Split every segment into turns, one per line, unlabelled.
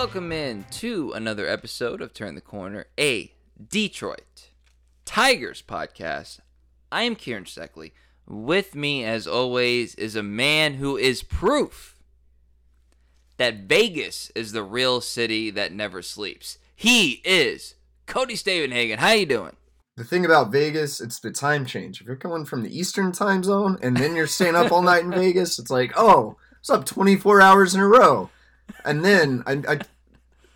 Welcome in to another episode of Turn the Corner, a Detroit Tigers podcast. I am Kieran Steckley. With me, as always, is a man who is proof that Vegas is the real city that never sleeps. He is Cody Stavenhagen. How you doing?
The thing about Vegas, it's the time change. If you're coming from the Eastern time zone and then you're staying up all night in Vegas, it's like, oh, it's up 24 hours in a row. And then I, I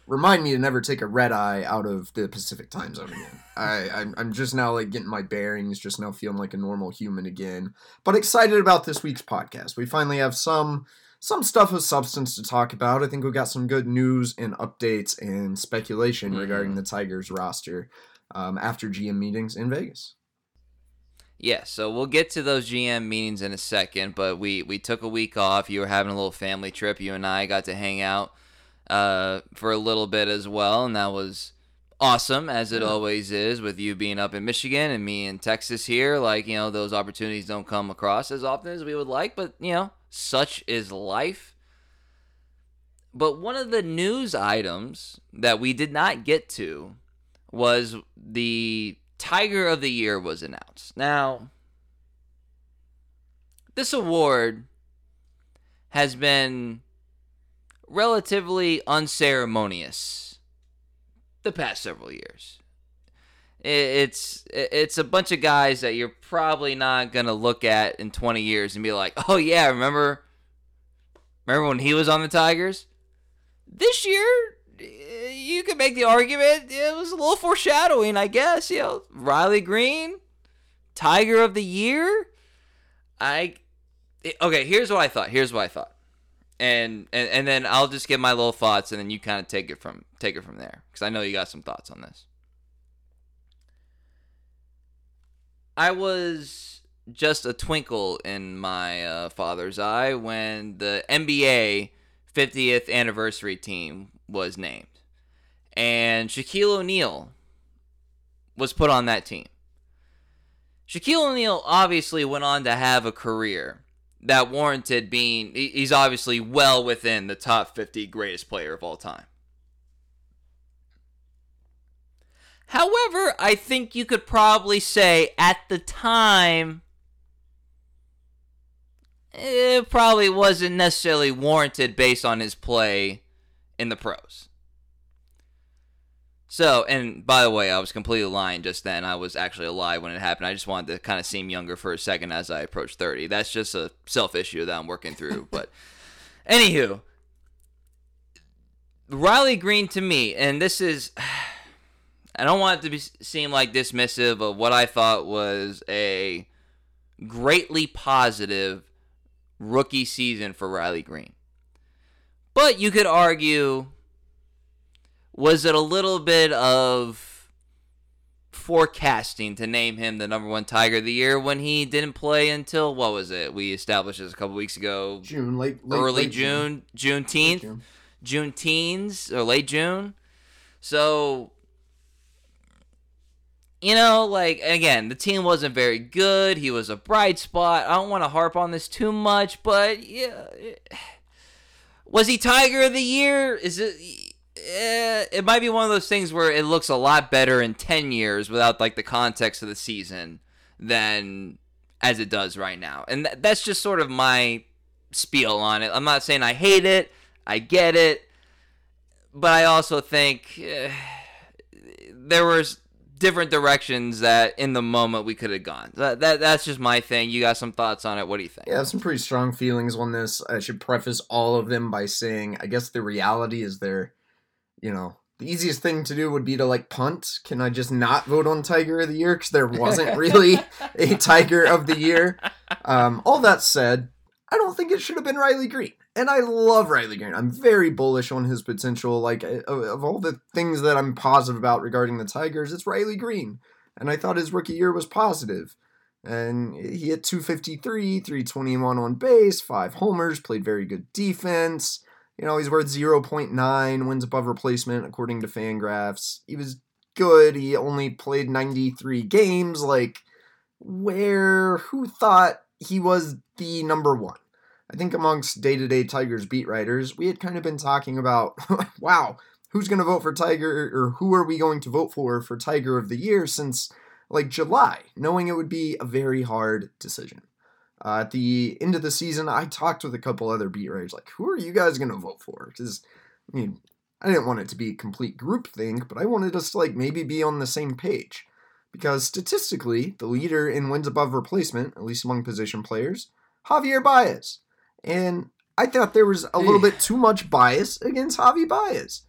remind me to never take a red eye out of the Pacific time zone again. I, I'm, I'm just now like getting my bearings, just now feeling like a normal human again. But excited about this week's podcast. We finally have some some stuff of substance to talk about. I think we got some good news and updates and speculation
Mhm.
regarding the Tigers roster um, after GM meetings in Vegas.
Yeah, so we'll get to those GM meetings in a second, but we we took a week off. You were having a little family trip. You and I got to hang out uh, for a little bit as well, and that was awesome as it always is with you being up in Michigan and me in Texas here. Like you know, those opportunities don't come across as often as we would like, but you know, such is life. But one of the news items that we did not get to was the Tiger of the Year was announced. Now, this award has been relatively unceremonious the past several years. It's it's a bunch of guys that you're probably not gonna look at in 20 years and be like, oh yeah, remember, remember when he was on the Tigers? This year, you could make the argument it was a little foreshadowing, I guess. You know, Riley Greene, Tiger of the Year. I okay. Here's what I thought. Here's what I thought, and and and then I'll just give my little thoughts, and then you kind of take it from take it from there, because I know you got some thoughts on this. I was just a twinkle in my uh, father's eye when the NBA 50th anniversary team was named. And Shaquille O'Neal was put on that team. Shaquille O'Neal obviously went on to have a career that warranted being he's obviously well within the top 50 greatest player of all time. However, I think you could probably say at the time, it probably wasn't necessarily warranted based on his play in the pros. So, and by the way, I was completely lying just then. I was actually alive when it happened. I just wanted to kind of seem younger for a second as I approached 30. That's just a self issue that I'm working through. but, anywho, Riley Greene to me, and this is. I don't want it to be, seem like dismissive of what I thought was a greatly positive rookie season for Riley Greene. But you could argue was it a little bit of forecasting to name him the number one Tiger of the Year when he didn't play until what was it? We established this a couple weeks ago.
June, late, late
early
late
June,
Late
Juneteenth,
June.
June teens or late June. So, you know, like again, the team wasn't very good. He was a bright spot. I don't want to harp on this too much, but yeah, was he Tiger of the Year? Is it? Eh, it might be one of those things where it looks a lot better in ten years without like the context of the season than as it does right now, and th- that's just sort of my spiel on it. I'm not saying I hate it. I get it, but I also think eh, there was different directions that in the moment we could have gone. That, that that's just my thing. You got some thoughts on it? What do you think?
Yeah, I have some pretty strong feelings on this. I should preface all of them by saying I guess the reality is there, you know, the easiest thing to do would be to like punt. Can I just not vote on Tiger of the Year because there wasn't really a Tiger of the Year? Um, all that said, I don't think it should have been Riley Greene. And I love Riley Greene. I'm very bullish on his potential. Like, of, of all the things that I'm positive about regarding the Tigers, it's Riley Greene. And I thought his rookie year was positive. And he hit 253, 321 on base, five homers, played very good defense. You know, he's worth 0.9, wins above replacement according to Fangraphs. He was good. He only played 93 games. Like, where, who thought he was the number one? I think amongst day to day Tigers beat writers, we had kind of been talking about, wow, who's going to vote for Tiger or who are we going to vote for for Tiger of the Year since like July, knowing it would be a very hard decision. Uh, at the end of the season, I talked with a couple other beat writers, like, who are you guys going to vote for? Because, I mean, I didn't want it to be a complete group think, but I wanted us to like maybe be on the same page. Because statistically, the leader in wins above replacement, at least among position players, Javier Baez. And I thought there was a little bit too much bias against Javi Baez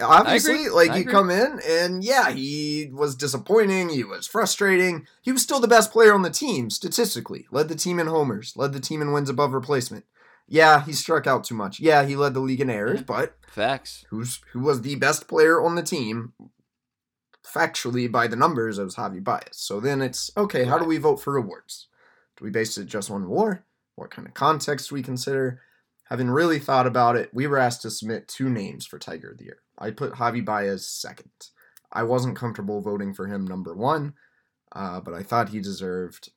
obviously like you come in and yeah he was disappointing he was frustrating. He was still the best player on the team statistically. Led the team in homers led the team in wins above replacement. Yeah he struck out too much. Yeah he led the league in errors but
facts.
who's who was the best player on the team factually by the numbers it was javi baez. So then it's okay how do we vote for awards do we base it just on war? What kind of context do we consider? Having really thought about it we were asked to submit two names for tiger of the year I put Javi Baez second. I wasn't comfortable voting for him number one, uh, but I thought he deserved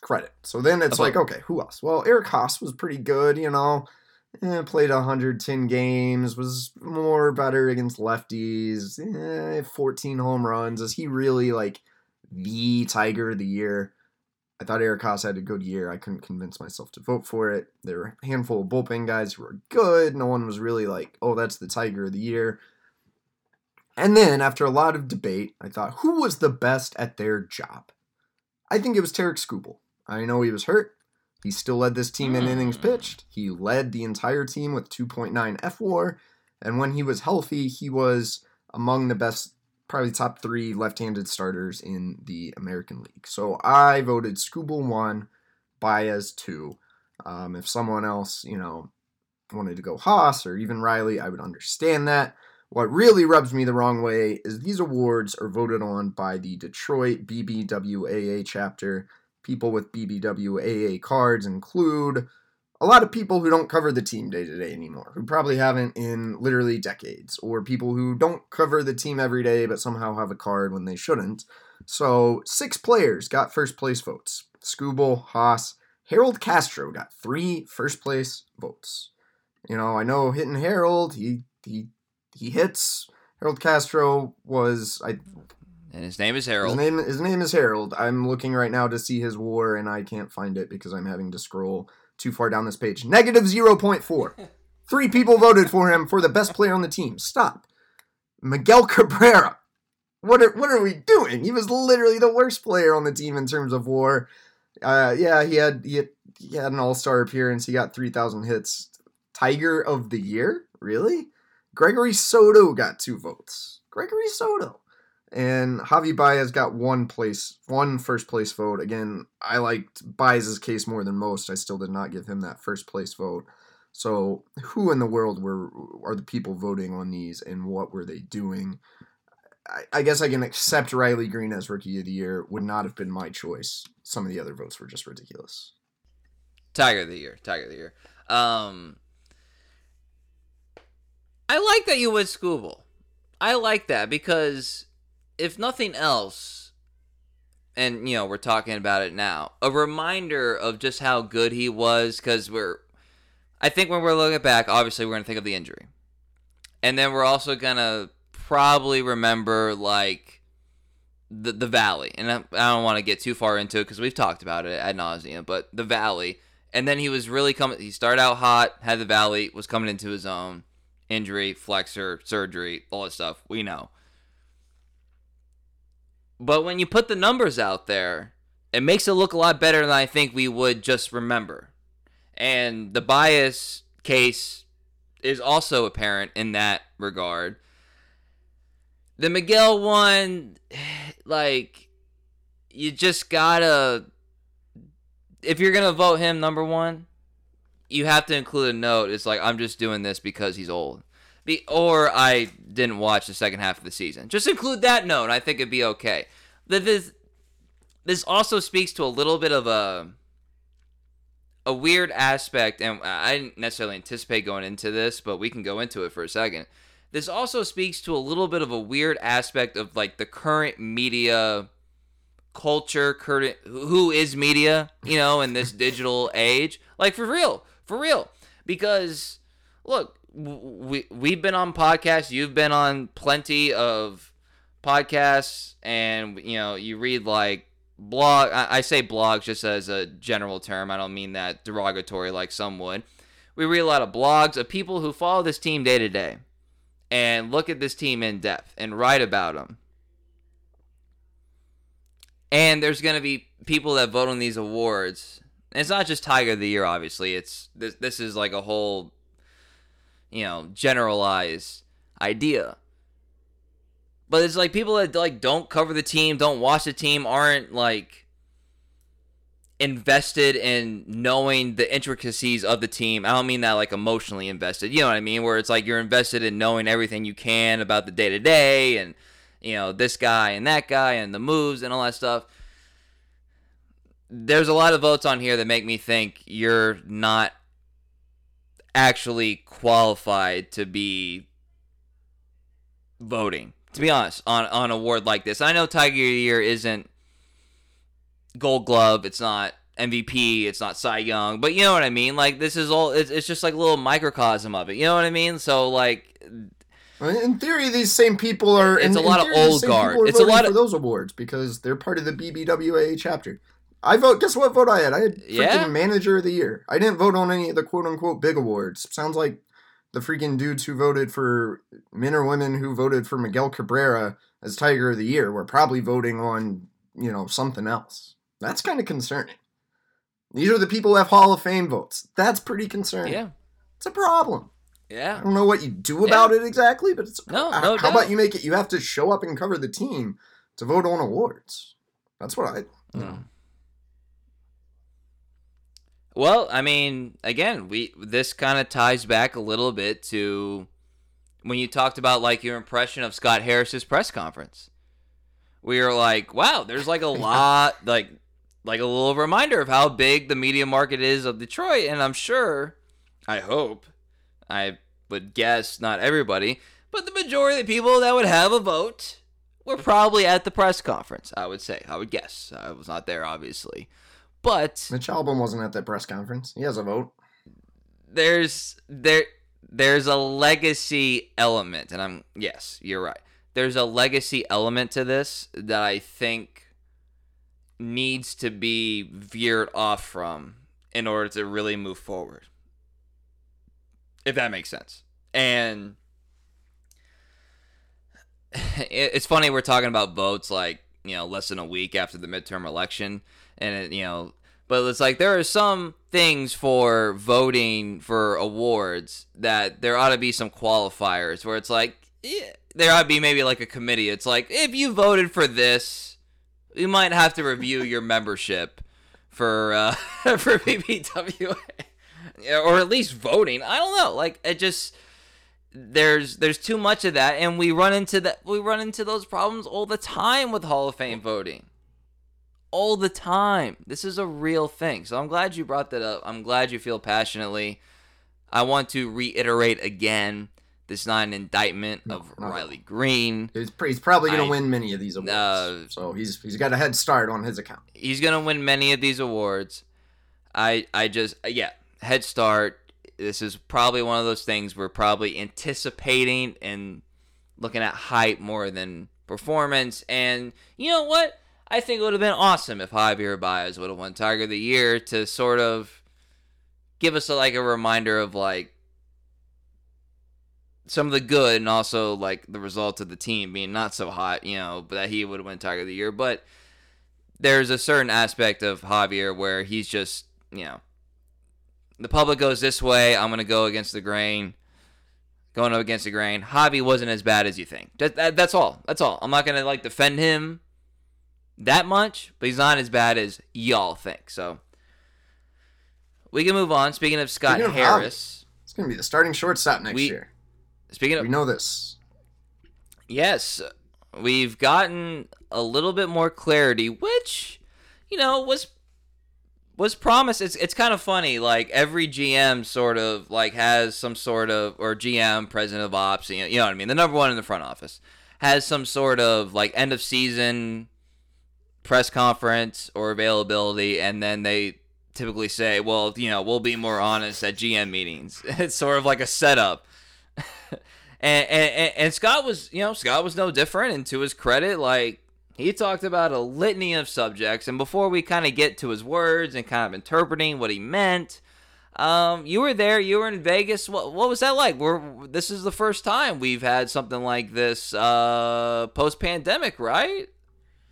credit. So then it's like, okay, who else? Well, Eric Haase was pretty good, you know. Eh, played 110 games, was more better against lefties, eh, 14 home runs. Is he really like the Tiger of the year? I thought Eric Haase had a good year. I couldn't convince myself to vote for it. There were a handful of bullpen guys who were good. No one was really like, oh, that's the Tiger of the year. And then, after a lot of debate, I thought, who was the best at their job? I think it was Tarik Skubal. I know he was hurt. He still led this team in innings hmm. pitched. He led the entire team with 2.9 fWAR. And when he was healthy, he was among the best probably top three left-handed starters in the American League. So I voted Skubal one, Baez two. Um, if someone else, you know, wanted to go Haase or even Riley, I would understand that. What really rubs me the wrong way is these awards are voted on by the Detroit BBWAA chapter. People with BBWAA cards include a lot of people who don't cover the team day to day anymore, who probably haven't in literally decades, or people who don't cover the team every day but somehow have a card when they shouldn't. So, six players got first place votes. Skubal, Haase, Harold Castro got three first place votes. You know, I know hitting Harold, he he he hits. Harold Castro was I
and his name is Harold.
His name his name is Harold. I'm looking right now to see his war and I can't find it because I'm having to scroll too far down this page. Negative 0.4. Three people voted for him for the best player on the team. Stop. Miguel Cabrera. What are, what are we doing? He was literally the worst player on the team in terms of war. Uh, yeah, he had, he had he had an all-star appearance. He got 3,000 hits. Tiger of the year? Really? Gregory Soto got two votes. Gregory Soto. And Javi Baez got one place, one first place vote. Again, I liked Baez's case more than most. I still did not give him that first place vote. So, who in the world were are the people voting on these, and what were they doing? I, I guess I can accept Riley Greene as Rookie of the Year. Would not have been my choice. Some of the other votes were just ridiculous.
Tiger of the Year, Tiger of the Year. Um, I like that you went Skubal. I like that because if nothing else, and you know we're talking about it now, a reminder of just how good he was because we're, I think when we're looking back, obviously we're gonna think of the injury, and then we're also gonna probably remember like the the valley, and I, I don't want to get too far into it because we've talked about it ad nauseum, but the valley, and then he was really coming. He started out hot, had the valley, was coming into his own. Injury, flexor, surgery, all that stuff. We know. But when you put the numbers out there, it makes it look a lot better than I think we would just remember. And the Baez case is also apparent in that regard. The Miguel one, like, you just gotta. If you're gonna vote him number one, you have to include a note. It's like, I'm just doing this because he's old. Be, or I didn't watch the second half of the season. Just include that note. I think it'd be okay. This this also speaks to a little bit of a a weird aspect, and I didn't necessarily anticipate going into this, but we can go into it for a second. This also speaks to a little bit of a weird aspect of like the current media culture, current who is media, you know, in this digital age. Like for real, for real. Because look, we we've been on podcasts, you've been on plenty of podcasts and you know, you read like blog I, I say blogs just as a general term. I don't mean that derogatory like some would. We read a lot of blogs of people who follow this team day to day and look at this team in depth and write about them. And there's going to be people that vote on these awards. And it's not just Tiger of the Year, obviously. It's this. This is like a whole, you know, generalized idea. But it's like people that like don't cover the team, don't watch the team, aren't like invested in knowing the intricacies of the team. I don't mean that like emotionally invested. You know what I mean? Where it's like you're invested in knowing everything you can about the day to day and you know this guy and that guy and the moves and all that stuff. There's a lot of votes on here that make me think you're not actually qualified to be voting. To be honest, on on an award like this, I know Tiger of the Year isn't Gold Glove. It's not MVP. It's not Cy Young. But you know what I mean. Like this is all. It's, it's just like a little microcosm of it. You know what I mean. So like.
In theory, these same people are.
It's
in,
a lot
of
old guard. It's a lot
of
of
those awards because they're part of the BBWA chapter. I vote. Guess what vote I had? I had freaking
Yeah?
manager of the year. I didn't vote on any of the quote unquote big awards. Sounds like the freaking dudes who voted for men or women who voted for Miguel Cabrera as Tiger of the Year were probably voting on you know something else. That's kind of concerning. These are the people who have Hall of Fame votes. That's pretty concerning.
Yeah.
It's a problem.
Yeah, I
don't know what you do about it exactly, but it's
No, no
How
doubt.
about you make it? You have to show up and cover the team to vote on awards. That's what I. Know.
Well, I mean, again, we this kind of ties back a little bit to when you talked about like your impression of Scott Harris's press conference. We were like, wow, there's like a lot like like a little reminder of how big the media market is of Detroit and I'm sure I hope I would guess not everybody, but the majority of the people that would have a vote were probably at the press conference, I would say. I would guess. I was not there obviously. But
Mitch Albom wasn't at that press conference. He has a vote.
there's there there's a legacy element and i'm yes you're right there's a legacy element to this that i think needs to be veered off from in order to really move forward if that makes sense and it's funny we're talking about votes like you know less than a week after the midterm election and it, you know but it's like there are some things for voting for awards that there ought to be some qualifiers where it's like eh, there ought to be maybe like a committee. It's like if you voted for this you might have to review your membership for uh for BBWA or at least voting. I don't know. Like it just there's there's too much of that and we run into that we run into those problems all the time with hall of fame voting all the time this is a real thing so i'm glad you brought that up i'm glad you feel passionately i want to reiterate again this is not an indictment
No,
of riley greene
He's, he's probably going to win many of these awards.
Uh,
so he's he's got a head start on his account.
he's gonna win many of these awards. I I just yeah head start. This is probably one of those things we're probably anticipating and looking at hype more than performance. And you know what? I think it would have been awesome if Javier Baez would have won Tiger of the Year to sort of give us a, like a reminder of like some of the good and also like the result of the team being not so hot, you know, but that he would have won Tiger of the Year. But there's a certain aspect of Javier where he's just, you know, the public goes this way, I'm going to go against the grain. Going up against the grain. Javi wasn't as bad as you think. That, that, that's all. That's all. I'm not to like defend him that much, but he's not as bad as y'all think. So we can move on. Speaking of Scott
Speaking of
Harris,
It's going to be the starting shortstop next
We-
year.
speaking of
We know this.
Yes, we've gotten a little bit more clarity, which you know was was promised. It's it's kind of funny. Like every GM sort of like has some sort of or GM president of ops. You know, you know what I mean. The number one in the front office has some sort of like end of season press conference or availability, and then they typically say, "Well, you know, we'll be more honest at GM meetings." It's sort of like a setup. and, and and Scott was, you know, Scott was no different. And to his credit, like he talked about a litany of subjects. And before we kind of get to his words and kind of interpreting what he meant, um, you were there. You were in Vegas. What what was that like? We're this is the first time we've had something like this uh, post pandemic, right?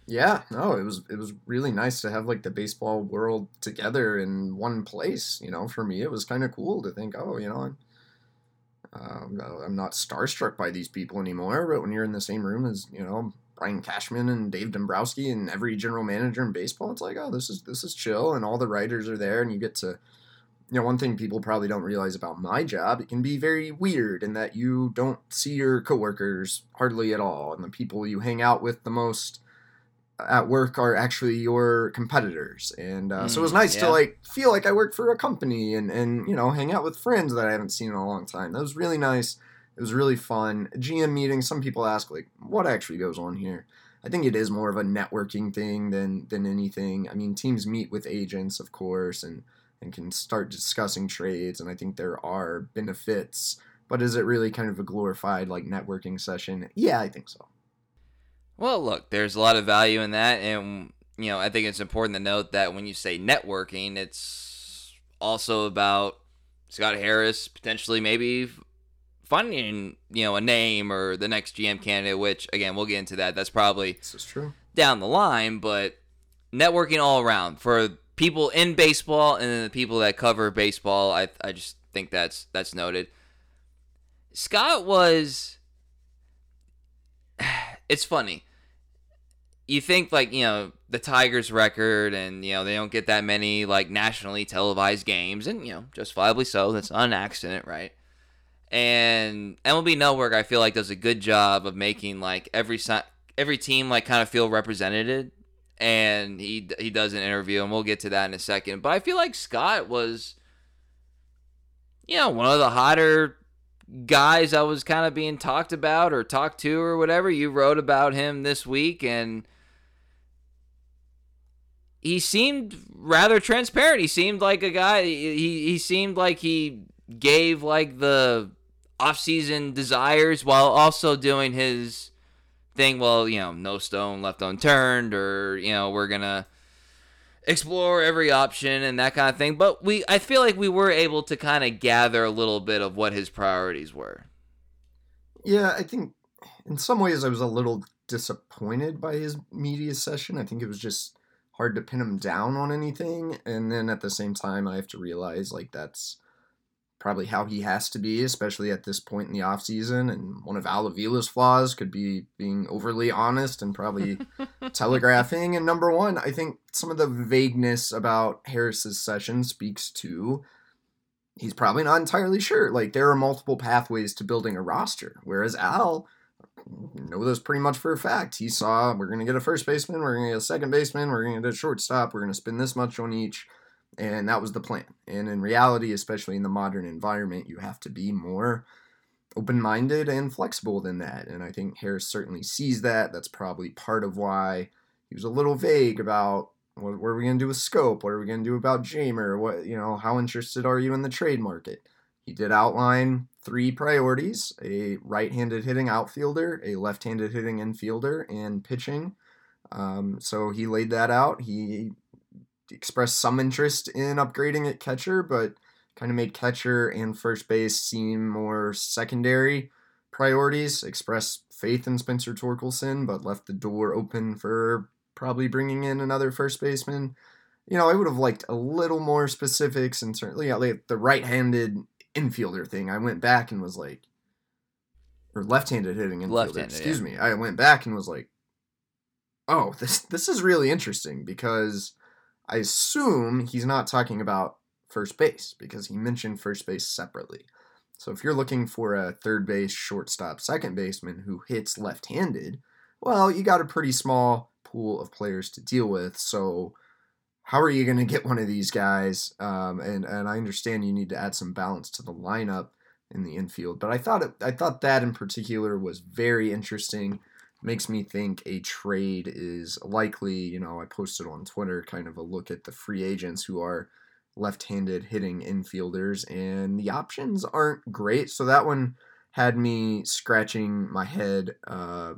Yeah, no, it was it was really nice to have like the baseball world together in one place. You know, for me, it was kind of cool to think, oh, you know, um, I'm not starstruck by these people anymore. But when you're in the same room as you know Brian Cashman and Dave Dombrowski and every general manager in baseball, it's like, oh, this is this is chill, and all the writers are there, and you get to you know, one thing people probably don't realize about my job, it can be very weird in that you don't see your coworkers hardly at all, and the people you hang out with the most at work are actually your competitors. And uh, mm, so it was mm, nice yeah. to like feel like I worked for a company and and you know hang out with friends that I haven't seen in a long time. That was really nice. It was really fun. GM meeting. Some people ask like, what actually goes on here? I think it is more of a networking thing than than anything. I mean, teams meet with agents, of course, and and can start discussing trades. And I think there are benefits. But is it really kind of a glorified like networking session? Yeah, I think so.
Well, look, there's a lot of value in that, and you know, I think it's important to note that when you say networking, it's also about Scott Harris potentially maybe finding you know a name or the next GM candidate. Which again, we'll get into that. That's probably
this is true
down the line, but networking all around for people in baseball and then the people that cover baseball. I I just think that's that's noted. Scott was. It's funny. You think like you know the Tigers record, and you know they don't get that many like nationally televised games, and you know justifiably so. That's not an accident, right? And MLB Network, I feel like does a good job of making like every every team like kind of feel represented and he he does an interview, and we'll get to that in a second. But I feel like Scott was, you know, one of the hotter guys that was kind of being talked about or talked to or whatever. You wrote about him this week, and he seemed rather transparent. He seemed like a guy. He he seemed like he gave like the off-season desires while also doing his thing, well, you know, no stone left unturned, or you know, we're gonna explore every option and that kind of thing. But we, I feel like we were able to kind of gather a little bit of what his priorities were.
Yeah, I think in some ways I was a little disappointed by his media session. I think it was just hard to pin him down on anything, and then at the same time, I have to realize like that's probably how he has to be, especially at this point in the offseason. And one of Al Avila's flaws could be being overly honest and probably telegraphing. And number one, I think some of the vagueness about Harris's session speaks to he's probably not entirely sure. Like there are multiple pathways to building a roster, whereas Al know this pretty much for a fact. He saw we're gonna get a first baseman, we're gonna get a second baseman, we're gonna get a shortstop, we're gonna spend this much on each and that was the plan. And in reality, especially in the modern environment, you have to be more open minded and flexible than that. And I think Harris certainly sees that. That's probably part of why he was a little vague about what, what are we going to do with Schoop? What are we going to do about Jeimer? What, you know, how interested are you in the trade market? He did outline three priorities a right handed hitting outfielder, a left handed hitting infielder, and pitching. Um, so he laid that out. He expressed some interest in upgrading at catcher, but kind of made catcher and first base seem more secondary priorities. Expressed faith in Spencer Torkelson, but left the door open for probably bringing in another first baseman. You know, I would have liked a little more specifics and certainly yeah, like the right-handed infielder thing. I went back and was like, or left-handed hitting infielder. Left-handed, excuse yeah. me. I went back and was like, oh, this this is really interesting because I assume he's not talking about first base because he mentioned first base separately. So if you're looking for a third base, shortstop, second baseman who hits left handed, well, you got a pretty small pool of players to deal with. So how are you going to get one of these guys? Um, and and I understand you need to add some balance to the lineup in the infield, but I thought it, I thought that in particular was very interesting makes me think a trade is likely. You know, I posted on Twitter kind of a look at the free agents who are left-handed hitting infielders, and the options aren't great. So that one had me scratching my head uh,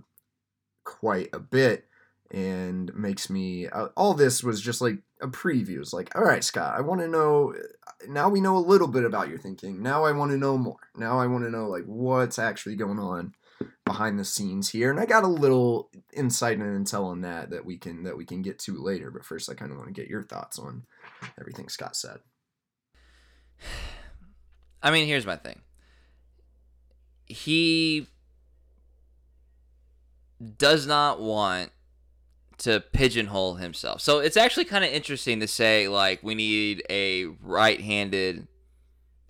quite a bit and makes me uh, all this was just like a preview. It's like all right scott i want to know now we know a little bit about your thinking. Now i want to know more. Now i want to know like what's actually going on behind the scenes here. And i got a little insight and intel on that that we can that we can get to later but first i kind of want to get your thoughts on everything scott said.
I mean here's my thing. He does not want to pigeonhole himself. So it's actually kind of interesting to say like we need a right-handed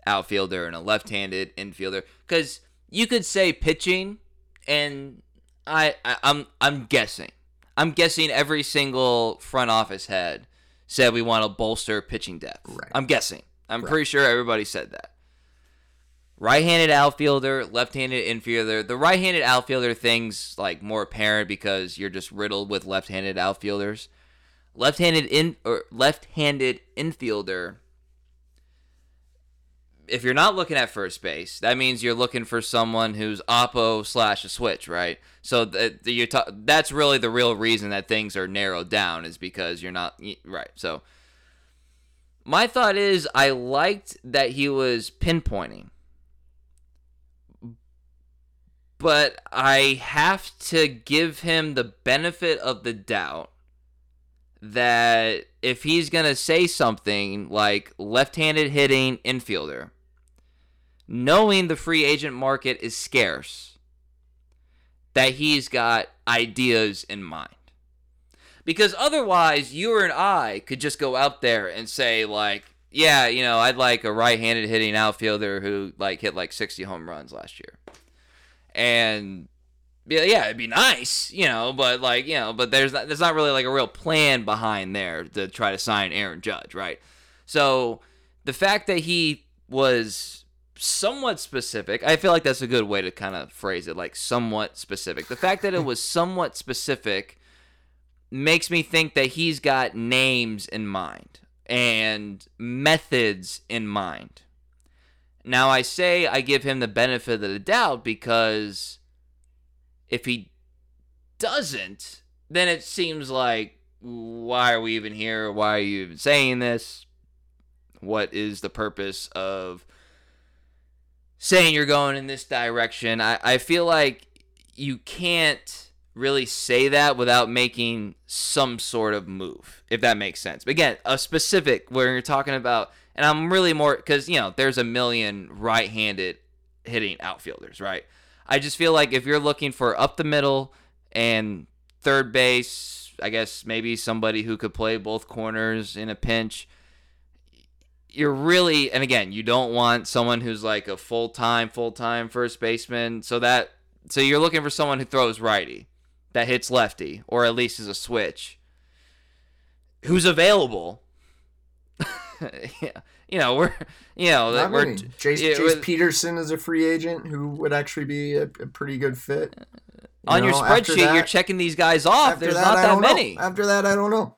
outfielder and a left-handed infielder cuz you could say pitching and I, I I'm I'm guessing. I'm guessing every single front office head said we want to bolster pitching depth.
Right.
I'm guessing. I'm
Right.
pretty sure everybody said that. Right-handed outfielder, left-handed infielder. The right-handed outfielder thing's like more apparent because you're just riddled with left-handed outfielders. Left-handed in or left-handed infielder. If you're not looking at first base, that means you're looking for someone who's oppo slash a switch, right? So that you ta- that's really the real reason that things are narrowed down is because you're not right. So my thought is I liked that he was pinpointing but I have to give him the benefit of the doubt that if he's going to say something like left handed hitting infielder, knowing the free agent market is scarce, that he's got ideas in mind. Because otherwise, you and I could just go out there and say, like, yeah, you know, I'd like a right handed hitting outfielder who, like, hit like 60 home runs last year and yeah, it'd be nice, you know, but like, you know, but there's not, there's not really like a real plan behind there to try to sign Aaron Judge, right? So the fact that he was somewhat specific, I feel like that's a good way to kind of phrase it, like somewhat specific. The fact that it was somewhat specific makes me think that he's got names in mind and methods in mind. Now, I say I give him the benefit of the doubt because if he doesn't, then it seems like, why are we even here? Why are you even saying this? What is the purpose of saying you're going in this direction? I, I feel like you can't really say that without making some sort of move, if that makes sense. But again, a specific where you're talking about and I'm really more because you know there's a million right-handed hitting outfielders, right? I just feel like if you're looking for up the middle and third base, I guess maybe somebody who could play both corners in a pinch. You're really, and again, you don't want someone who's like a full time, full time first baseman. So that, so you're looking for someone who throws righty, that hits lefty, or at least is a switch, who's available you know we're you know
Not
we're
many. Jace,
yeah,
Jace Peterson is a free agent who would actually be a, a pretty good fit. You
on your
know, after
spreadsheet. you're checking these guys off. There's
that,
not that
don't know.
many.
After that, I don't know.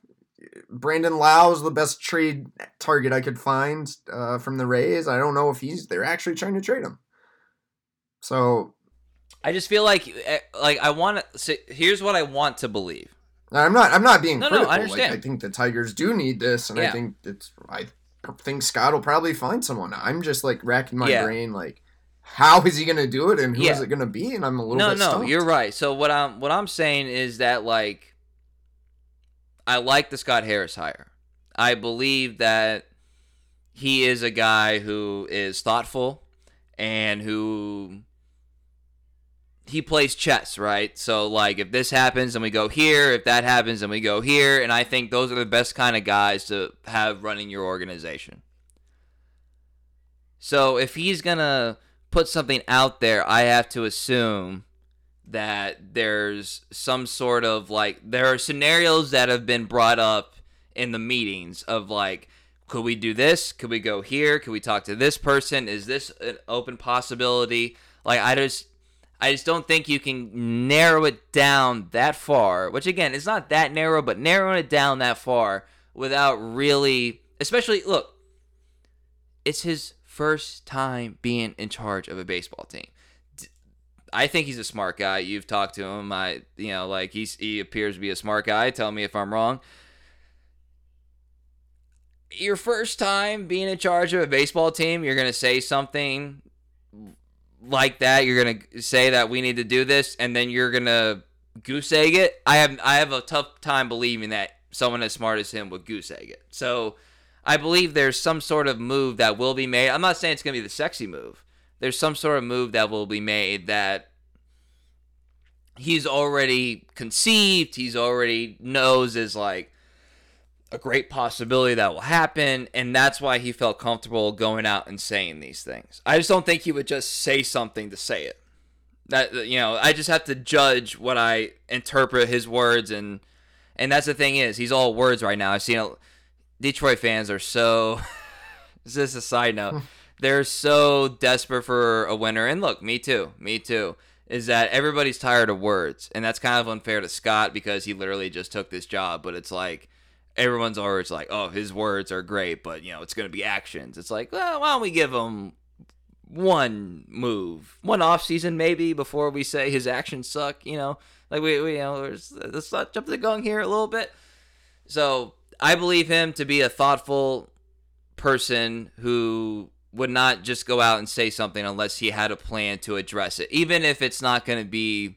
Brandon Lowe is the best trade target I could find uh, from the Rays. I don't know if he's they're actually trying to trade him. So
I just feel like eh, like I want to. So here's what I want to believe.
I'm not I'm not being
No, no, I
critical.
understand.
Like, I think the Tigers do need this, and I think it's I think Scott will probably find someone. I'm just like racking my
Yeah.
brain like. How is he gonna do it, and who is
Yeah.
it gonna be? And I'm a little
No,
bit
no,
stumped.
you're right. So what I'm what I'm saying is that like I like the Scott Harris hire. I believe that he is a guy who is thoughtful and who he plays chess, right? So like if this happens and we go here, if that happens and we go here, and I think those are the best kind of guys to have running your organization. So if he's going to put something out there, I have to assume that there's some sort of like there are scenarios that have been brought up in the meetings of like could we do this? Could we go here? Could we talk to this person? Is this an open possibility? Like i just I just don't think you can narrow it down that far, which again, is not that narrow, but narrowing it down that far without really, especially, look, it's his first time being in charge of a baseball team. I think he's a smart guy. You've talked to him. I, you know, like he's he appears to be a smart guy. Tell me if I'm wrong. Your first time being in charge of a baseball team, you're gonna say something like that. You're gonna say that we need to do this, and then you're gonna goose egg it. I have I have a tough time believing that someone as smart as him would goose egg it. So I believe there's some sort of move that will be made. I'm not saying it's gonna be the sexy move there's some sort of move that will be made that he's already conceived, he's already knows is like a great possibility that will happen, and that's why he felt comfortable going out and saying these things. I just don't think he would just say something to say it. That you know, I just have to judge what I interpret his words and and that's the thing is, he's all words right now. I've seen a, Detroit fans are so. this is this a side note? they're so desperate for a winner. And look, me too. Me too. Is that everybody's tired of words. And that's kind of unfair to Scott because he literally just took this job. But it's like everyone's always like, oh, his words are great, but, you know, it's going to be actions. It's like, well, why don't we give him one move, one off season maybe before we say his actions suck, you know? Like, we, we you know, let's not jump the gun here a little bit. So I believe him to be a thoughtful person who would not just go out and say something unless he had a plan to address it, even if it's not going to be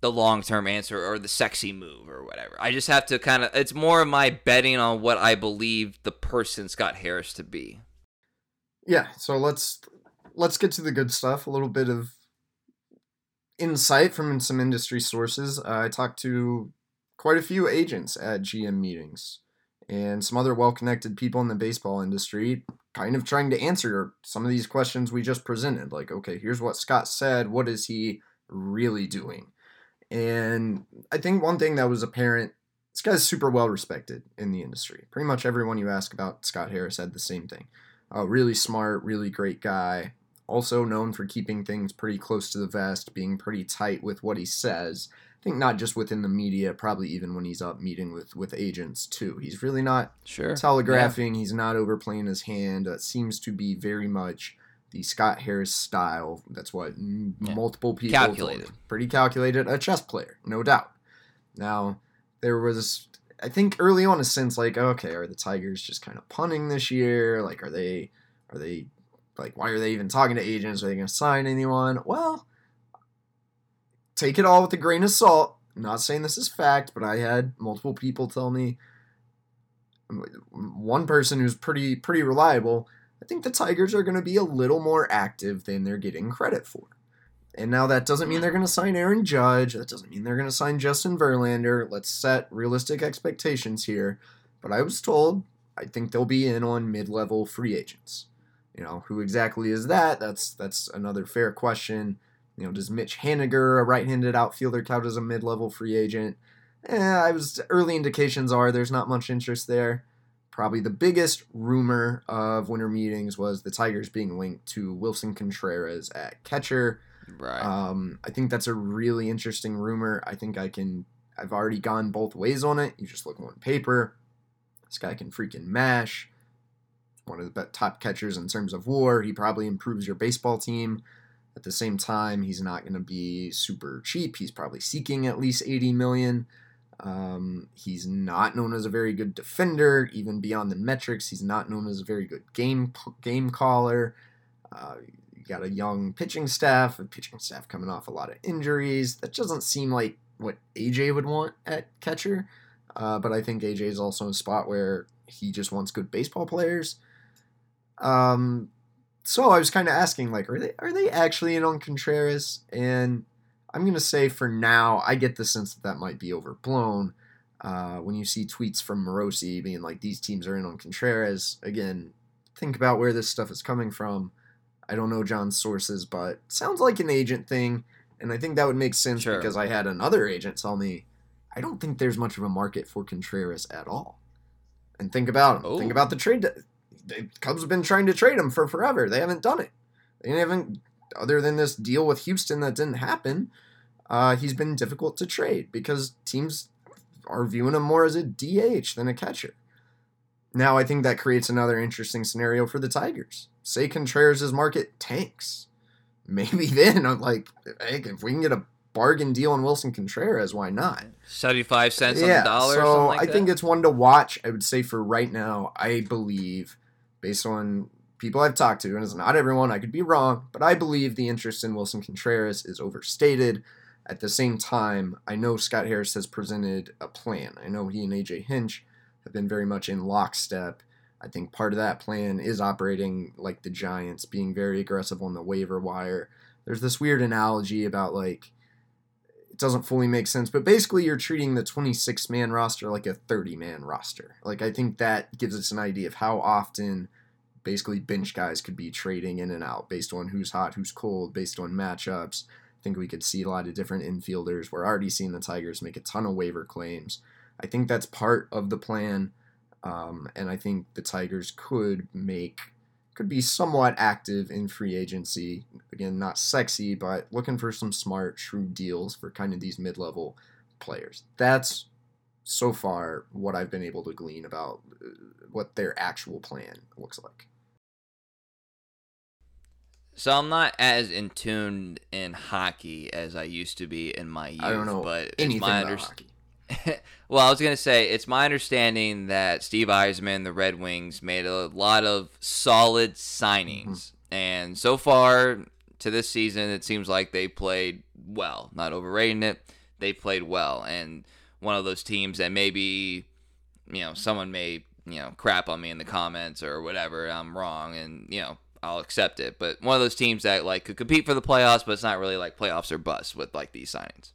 the long term answer or the sexy move or whatever. I just have to kind of, it's more of my betting on what I believe the person Scott Harris to be.
Yeah, so let's let's get to the good stuff. A little bit of insight from some industry sources. Uh, I talked to quite a few agents at GM meetings and some other well connected people in the baseball industry kind of trying to answer some of these questions we just presented. Like, okay, here's what Scott said. What is he really doing? And I think one thing that was apparent this guy's super well respected in the industry. Pretty much everyone you ask about Scott Harris said the same thing. Uh, really smart, really great guy. Also known for keeping things pretty close to the vest, being pretty tight with what he says. I think not just within the media, probably even when he's up meeting with with agents too. He's really not
sure
telegraphing. Yeah. He's not overplaying his hand. Uh, seems to be very much the Scott Harris style. That's what yeah. multiple people
calculated, told.
pretty calculated. A chess player, no doubt. Now there was, I think, early on a sense like, okay, are the Tigers just kind of punting this year? Like, are they, are they, like, why are they even talking to agents? Are they going to sign anyone? Well take it all with a grain of salt. I'm not saying this is fact, but I had multiple people tell me one person who's pretty pretty reliable. I think the Tigers are going to be a little more active than they're getting credit for. And now that doesn't mean they're going to sign Aaron Judge. That doesn't mean they're going to sign Justin Verlander. Let's set realistic expectations here. But I was told I think they'll be in on mid-level free agents. You know, who exactly is that? That's that's another fair question. You know, does Mitch Haniger, a right-handed outfielder, count as a mid-level free agent? Eh, I was early indications are there's not much interest there. Probably the biggest rumor of winter meetings was the Tigers being linked to Willson Contreras at catcher.
Right.
Um, I think that's a really interesting rumor. I think I can. I've already gone both ways on it. You just look on paper. This guy can freaking mash. One of the top catchers in terms of WAR. He probably improves your baseball team. At the same time, he's not going to be super cheap. He's probably seeking at least 80 million. Um, he's not known as a very good defender, even beyond the metrics. He's not known as a very good game game caller. Uh, you got a young pitching staff, a pitching staff coming off a lot of injuries. That doesn't seem like what AJ would want at catcher. Uh, but I think AJ is also in a spot where he just wants good baseball players. Um, so I was kind of asking, like, are they are they actually in on Contreras? And I'm gonna say for now, I get the sense that that might be overblown. Uh, when you see tweets from Morosi being like, these teams are in on Contreras, again, think about where this stuff is coming from. I don't know Jon's sources, but sounds like an agent thing, and I think that would make sense sure. because I had another agent tell me, I don't think there's much of a market for Contreras at all. And think about him. Oh. Think about the trade the Cubs have been trying to trade him for forever. They haven't done it. They haven't other than this deal with Houston that didn't happen, uh, he's been difficult to trade because teams are viewing him more as a DH than a catcher. Now, I think that creates another interesting scenario for the Tigers. Say Contreras' market tanks. Maybe then, like, hey, if we can get a bargain deal on Willson Contreras, why not?
75 cents yeah, on the dollar so like
I that? think it's one to watch. I would say for right now, I believe, based on people I've talked to, and it's not everyone, I could be wrong, but I believe the interest in Willson Contreras is overstated. At the same time, I know Scott Harris has presented a plan. I know he and AJ Hinch have been very much in lockstep. I think part of that plan is operating like the Giants, being very aggressive on the waiver wire. There's this weird analogy about like it doesn't fully make sense, but basically you're treating the 26 man roster like a 30 man roster. Like I think that gives us an idea of how often basically bench guys could be trading in and out based on who's hot, who's cold, based on matchups. I think we could see a lot of different infielders. We're already seeing the Tigers make a ton of waiver claims. I think that's part of the plan, um, and I think the Tigers could make could be somewhat active in free agency. Again, not sexy, but looking for some smart, shrewd deals for kind of these mid-level players. That's so far what I've been able to glean about uh, what their actual plan looks like.
So I'm not as in tune in hockey as I used to be in my youth. I don't know but anything my about hockey. well, I was gonna say it's my understanding that Steve Yzerman, the Red Wings, made a lot of solid signings, mm-hmm. and so far to this season, it seems like they played well. Not overrating it, they played well, and one of those teams that maybe you know someone may you know crap on me in the comments or whatever. I'm wrong, and you know I'll accept it. But one of those teams that like could compete for the playoffs, but it's not really like playoffs or bust with like these signings.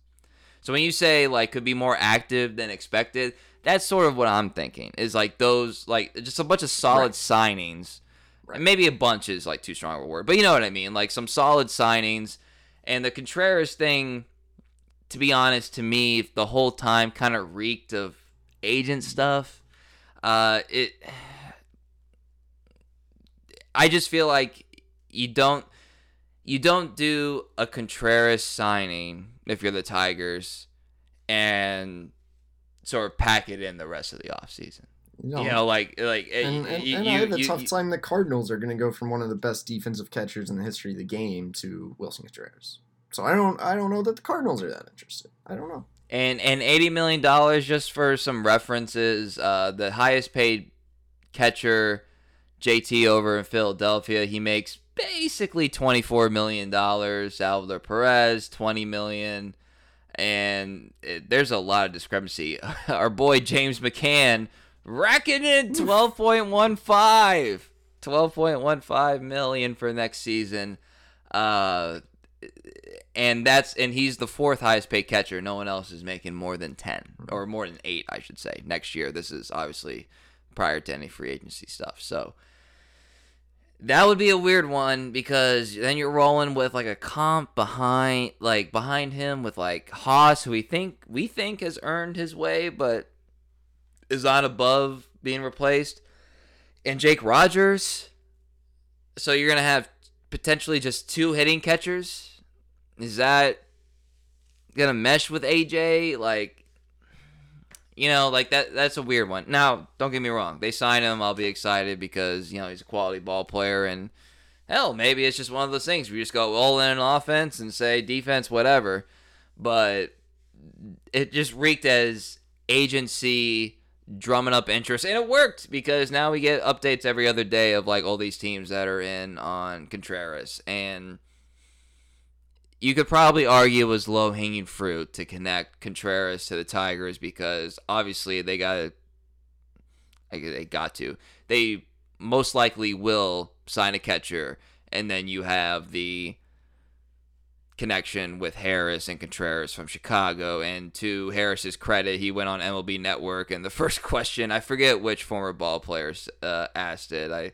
So when you say like could be more active than expected, that's sort of what I'm thinking. Is like those like just a bunch of solid right. signings. Right. And maybe a bunch is like too strong a word, but you know what I mean. Like some solid signings, and the Contreras thing. To be honest, to me, the whole time kind of reeked of agent stuff. Uh, it I just feel like you don't you don't do a Contreras signing if you're the Tigers and sort of pack it in the rest of the offseason. No. You know, like like
and, and,
you,
and I have a you, tough you, time. The Cardinals are going to go from one of the best defensive catchers in the history of the game to Willson Contreras. So I don't I don't know that the Cardinals are that interested. I don't know.
And and eighty million dollars just for some references. Uh, the highest paid catcher JT over in Philadelphia, he makes basically $24 million. Salvador Perez, 20 million. And it, there's a lot of discrepancy. Our boy James McCann racking in 12.15. 12.15 million for next season. Uh, and that's and he's the fourth highest paid catcher. No one else is making more than 10 mm-hmm. or more than 8, I should say. Next year. This is obviously prior to any free agency stuff. So, that would be a weird one because then you're rolling with like a comp behind like behind him with like Haase who we think we think has earned his way but is not above being replaced and Jake Rogers so you're going to have potentially just two hitting catchers is that to mesh with AJ like you know, like that that's a weird one. Now, don't get me wrong. They sign him, I'll be excited because, you know, he's a quality ball player and hell, maybe it's just one of those things where you just go all in on offense and say defense whatever. But it just reeked as agency drumming up interest and it worked because now we get updates every other day of like all these teams that are in on Contreras and you could probably argue it was low hanging fruit to connect Contreras to the Tigers because obviously they got they got to. They most likely will sign a catcher, and then you have the connection with Harris and Contreras from Chicago. And to Harris's credit, he went on MLB Network, and the first question I forget which former ball players uh, asked it. I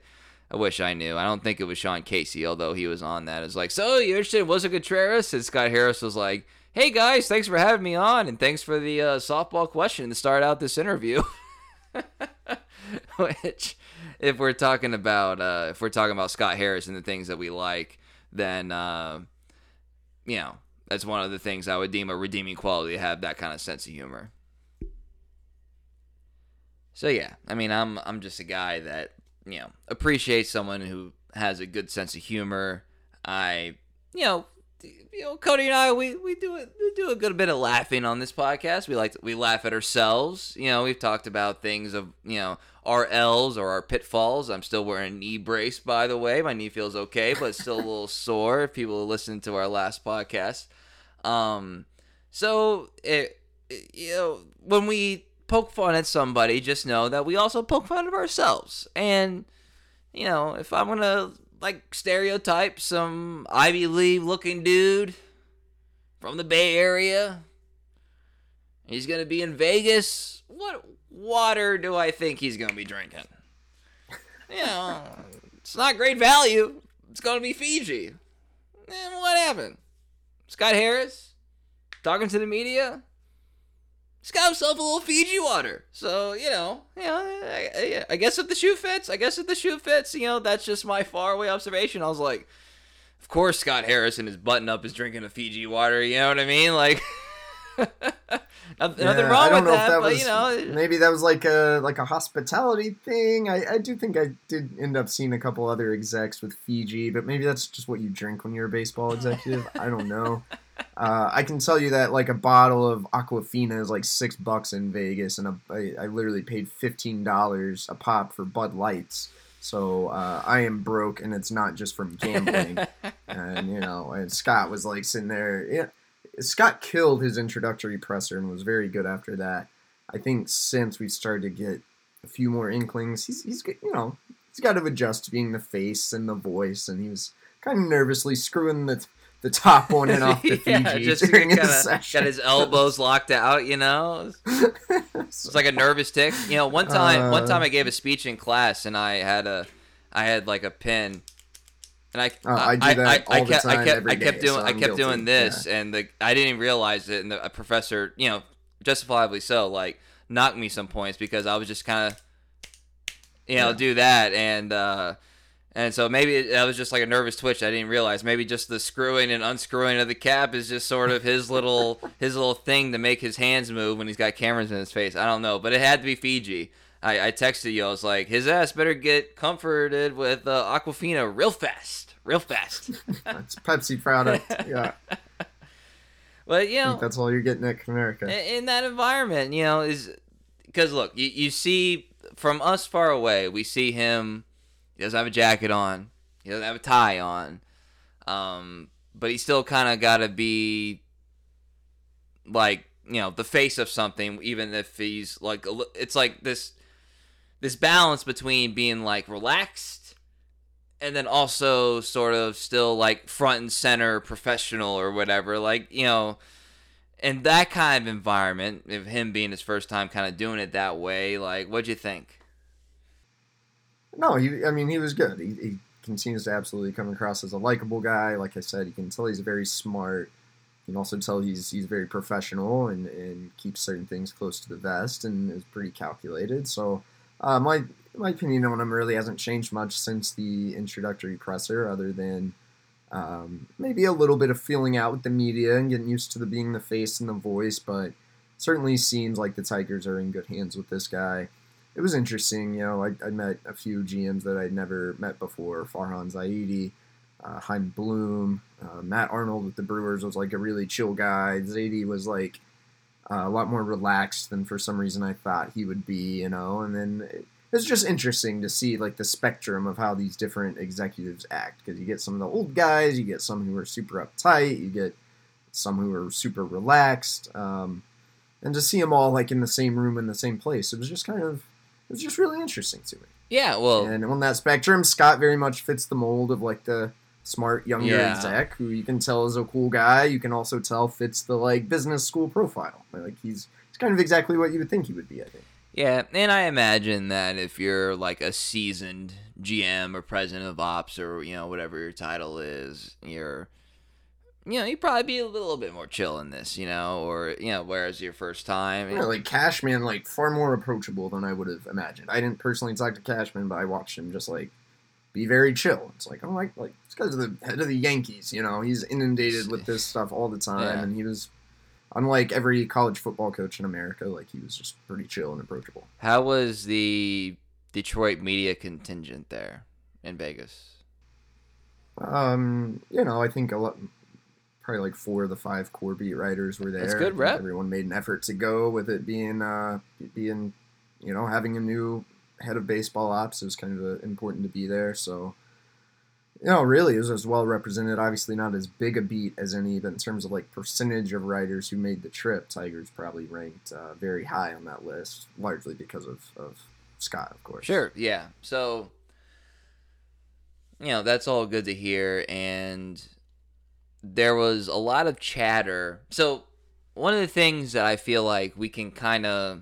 I wish I knew. I don't think it was Sean Casey, although he was on that. It's like, so you interested in Willson Contreras? And Scott Harris was like, hey guys, thanks for having me on, and thanks for the uh, softball question to start out this interview. Which, if we're talking about uh, if we're talking about Scott Harris and the things that we like, then uh, you know that's one of the things I would deem a redeeming quality to have that kind of sense of humor. So yeah, I mean, I'm I'm just a guy that you know appreciate someone who has a good sense of humor. I you know you know Cody and I we we do it we do a good bit of laughing on this podcast. We like to, we laugh at ourselves. You know, we've talked about things of you know our L's or our pitfalls. I'm still wearing a knee brace, by the way. My knee feels okay, but it's still a little sore. If people listen to our last podcast, um, so it, it, you know when we poke fun at somebody, just know that we also poke fun of ourselves. And you know, if I'm gonna like stereotype some Ivy League looking dude from the Bay Area, he's gonna be in Vegas. What water do I think he's gonna be drinking? You know, it's not great value. It's gonna be Fiji. Eh, and what happened? Scott Harris talking to the media he's got himself a little Fiji water. So you know, you know, I, I, guess if the shoe fits, I guess if the shoe fits, you know, that's just my faraway observation. I was like, of course, Scott Harrison is button up is drinking a Fiji water. You know what I mean? Like. nothing,
yeah,
wrong with
that,
that,
was,
but you know,
maybe that was like a like a hospitality thing. I, I do think I did end up seeing a couple other execs with Fiji, but maybe that's just what you drink when you're a baseball executive. I don't know. Uh, I can tell you that like a bottle of Aquafina is like six bucks in Vegas, and a, I, I literally paid fifteen dollars a pop for Bud Lights. So uh, I am broke, and it's not just from gambling. and you know, and Scott was like sitting there. Yeah, Scott killed his introductory presser and was very good after that. I think since we started to get a few more inklings, he's he's you know he's got to adjust to being the face and the voice, and he was kind of nervously screwing the the top one and off the yeah, Fiji just during
kinda,
his session.
Got his elbows locked out, you know. It's like a nervous tick. You know, one time, uh, one time I gave a speech in class and I had a, I had like a pen, and I,
oh, I, I, I, I kept, I kept, I
kept doing,
so
I kept
guilty.
doing this,
yeah.
and the I didn't even realize it, and the professor, you know, justifiably so, like knocked me some points because I was just kind of, you know, yeah. do that and. uh and so maybe that was just like a nervous twitch. I didn't realize. Maybe just the screwing and unscrewing of the cap is just sort of his little his little thing to make his hands move when he's got cameras in his face. I don't know, but it had to be Fiji. I, I texted you. I was like, his ass better get comforted with uh, Aquafina real fast, real fast.
That's Pepsi product. Yeah.
But you know,
that's all you're getting at America.
In, in that environment, you know, is because look, you, you see from us far away, we see him he doesn't have a jacket on. He doesn't have a tie on. Um, but he's still kind of got to be like you know the face of something, even if he's like it's like this this balance between being like relaxed and then also sort of still like front and center professional or whatever like you know in that kind of environment of him being his first time kind of doing it that way like what'd you think
no, he. I mean, he was good. He, he continues to absolutely come across as a likable guy. Like I said, you can tell he's very smart. You can also tell he's he's very professional and, and keeps certain things close to the vest and is pretty calculated. So uh, my my opinion on him really hasn't changed much since the introductory presser, other than um, maybe a little bit of feeling out with the media and getting used to the being the face and the voice. But certainly seems like the Tigers are in good hands with this guy it was interesting. You know, I, I met a few GMs that I'd never met before. Farhan Zaidi, uh, Chaim Bloom, uh, Matt Arnold with the Brewers was like a really chill guy. Zaidi was like uh, a lot more relaxed than for some reason I thought he would be. You know, and then it, it's just interesting to see like the spectrum of how these different executives act because you get some of the old guys, you get some who are super uptight, you get some who are super relaxed. Um, and to see them all like in the same room in the same place, it was just kind of it was just really interesting to me.
Yeah, well,
and on that spectrum, Scott very much fits the mold of like the smart younger yeah. exec who you can tell is a cool guy. You can also tell fits the like business school profile. Like he's he's kind of exactly what you would think he would be. I think.
Yeah, and I imagine that if you're like a seasoned GM or president of ops or you know whatever your title is, you're you know, you'd probably be a little bit more chill in this, you know, or you know, whereas your first time,
yeah, like Cashman, like far more approachable than I would have imagined. I didn't personally talk to Cashman, but I watched him just like be very chill. It's like I'm like like this guy's the head of the Yankees. You know, he's inundated with this stuff all the time,
Yeah.
and he was unlike every college football coach in America. Like he was just pretty chill and approachable.
How was the Detroit media contingent there in Vegas?
Um, you know, I think a lot, probably like four of the five core beat writers were there.
That's good rep.
Everyone made an effort to go with it being, uh, being, you know, having a new head of baseball ops. It was kind of uh, important to be there. So, you know, really, it was as well represented. Obviously, not as big a beat as any, but in terms of like percentage of writers who made the trip, Tigers probably ranked uh, very high on that list, largely because of of Scott, of course.
Sure, yeah. So, you know, that's all good to hear. And there was a lot of chatter. So, one of the things that I feel like we can kind of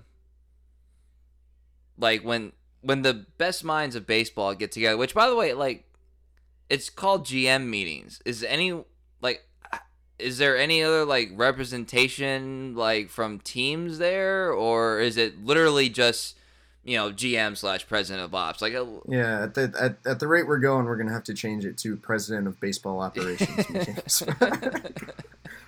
like when when the best minds of baseball get together, which by the way, like it's called GM meetings. Is any like is there any other like representation like from teams there or is it literally just you know GM slash president of ops like a,
Yeah, at the at, at the rate we're going, we're gonna have to change it to president of baseball operations.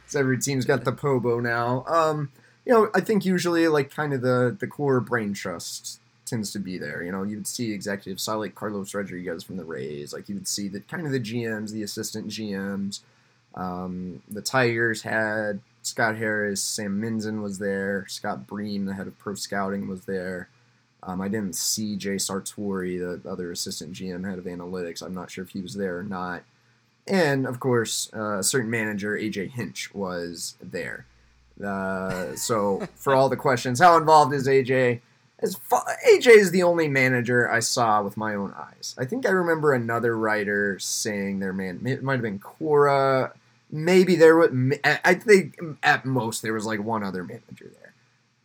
so every team's got the pobo now. Um, you know, I think usually like kind of the the core brain trust tends to be there. You know, you would see executives, saw like Carlos Rodriguez from the Rays. Like you would see the kind of the GMs, the assistant GMs. Um, the Tigers had Scott Harris, Sam Menzin was there, Scott Bream, the head of pro scouting, was there. Um, I didn't see Jay Sartori, the other assistant GM, head of analytics. I'm not sure if he was there or not. And of course, uh, a certain manager, AJ Hinch, was there. Uh, so for all the questions, how involved is AJ? As AJ is the only manager I saw with my own eyes. I think I remember another writer saying their man. It might have been Cora. Maybe there was. I think at most there was like one other manager there.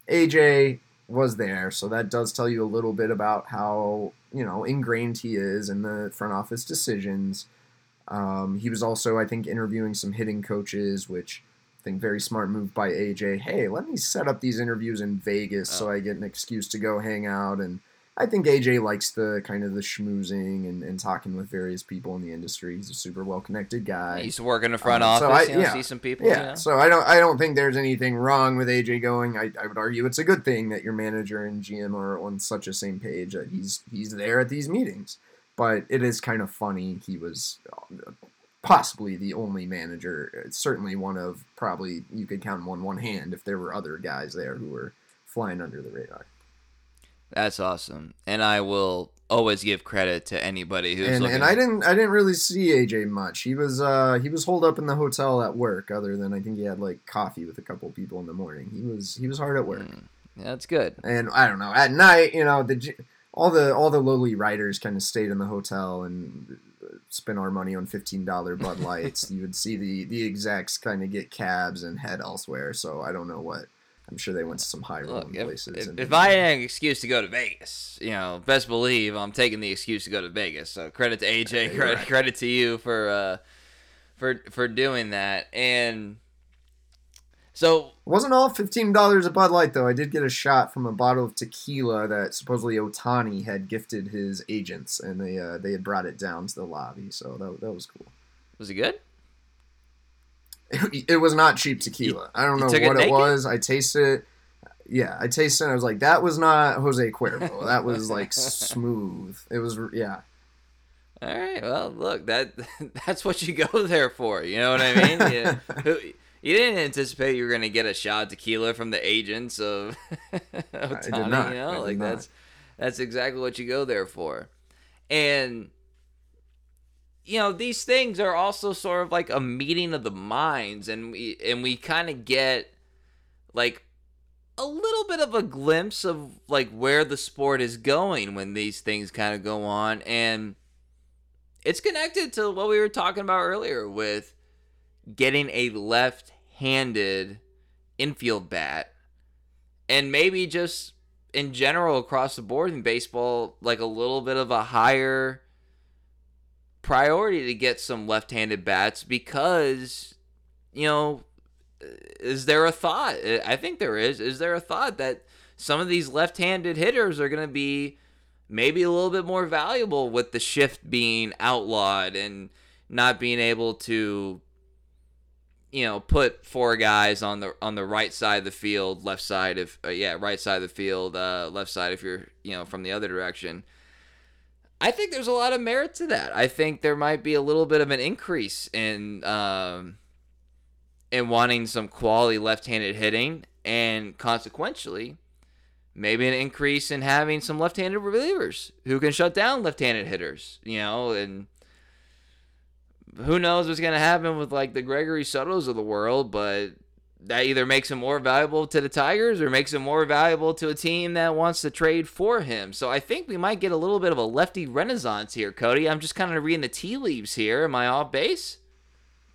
AJ was there, so that does tell you a little bit about how you know ingrained he is in the front office decisions. Um, he was also, I think, interviewing some hitting coaches, which I think very smart move by AJ. Hey, let me set up these interviews in Vegas so
Oh.
I get an excuse to go hang out. And I think AJ likes the kind of the schmoozing and, and talking with various people in the industry. He's a super well connected guy.
He's working in the front
Uh,
office
so I-
you know,
yeah.
see some people
Yeah,
you know?
so I don't I don't think there's anything wrong with AJ going. I, I would argue it's a good thing that your manager and GM are on such a same page that he's he's there at these meetings. But it is kind of funny. He was uh, possibly the only manager, uh, certainly one of probably you could count on one hand if there were other guys there who were flying under the radar.
That's awesome and I will always give credit to anybody who's
And,
looking
and I didn't I didn't really see AJ much. He was uh he was holed up in the hotel at work. Other than I think he had like coffee with a couple people in the morning. He was he was hard at work.
Mm, yeah, that's good
and I don't know. At night, you know, the all the all the lowly writers kind of stayed in the hotel and spent our money on fifteen dollar Bud Lights. you would see the the execs kind of get cabs and head elsewhere. So I don't know what. I'm sure they went to some high
Look,
rolling
if,
places.
if, if I had an excuse to go to Vegas, you know, best believe I'm taking the excuse to go to Vegas. So credit to AJ,
you're
credit,
right.
credit to you for uh, for for doing that. And so
wasn't all fifteen dollars a Bud Light though. I did get a shot from a bottle of tequila that supposedly Ohtani had gifted his agents, and they uh, they had brought it down to the lobby. So that that was cool.
was it good?
It, it was not cheap tequila. I don't know
took it
what it was. I tasted it. Yeah, I tasted it. I was like, that was not Jose Cuervo. That was like smooth. It was yeah.
All right. Well, look that that's what you go there for. You know what I mean? You, you didn't anticipate you were gonna get a shot of tequila from the agents of Ohtani.
not.
You know,
I did
like
not.
that's that's exactly what you go there for, and you know these things are also sort of like a meeting of the minds, and we and we kind of get like a little bit of a glimpse of like where the sport is going when these things kind of go on and it's connected to what we were talking about earlier with getting a left-handed infield bat and maybe just in general across the board in baseball like a little bit of a higher priority to get some left-handed bats because you know is there a thought? I think there is. Is there a thought that some of these left-handed hitters are going to be maybe a little bit more valuable with the shift being outlawed and not being able to you know put four guys on the on the right side of the field left side if uh, yeah right side of the field uh, left side if you're you know from the other direction i think there's a lot of merit to that. I think there might be a little bit of an increase in um in wanting some quality left-handed hitting and consequentially maybe an increase in having some left-handed relievers who can shut down left-handed hitters you know and who knows what's to happen with like the Gregory Sotos of the world, but that either makes him more valuable to the Tigers or makes him more valuable to a team that wants to trade for him. So I think we might get a little bit of a lefty renaissance here, Cody. I'm just kind of reading the tea leaves here. Am I off base?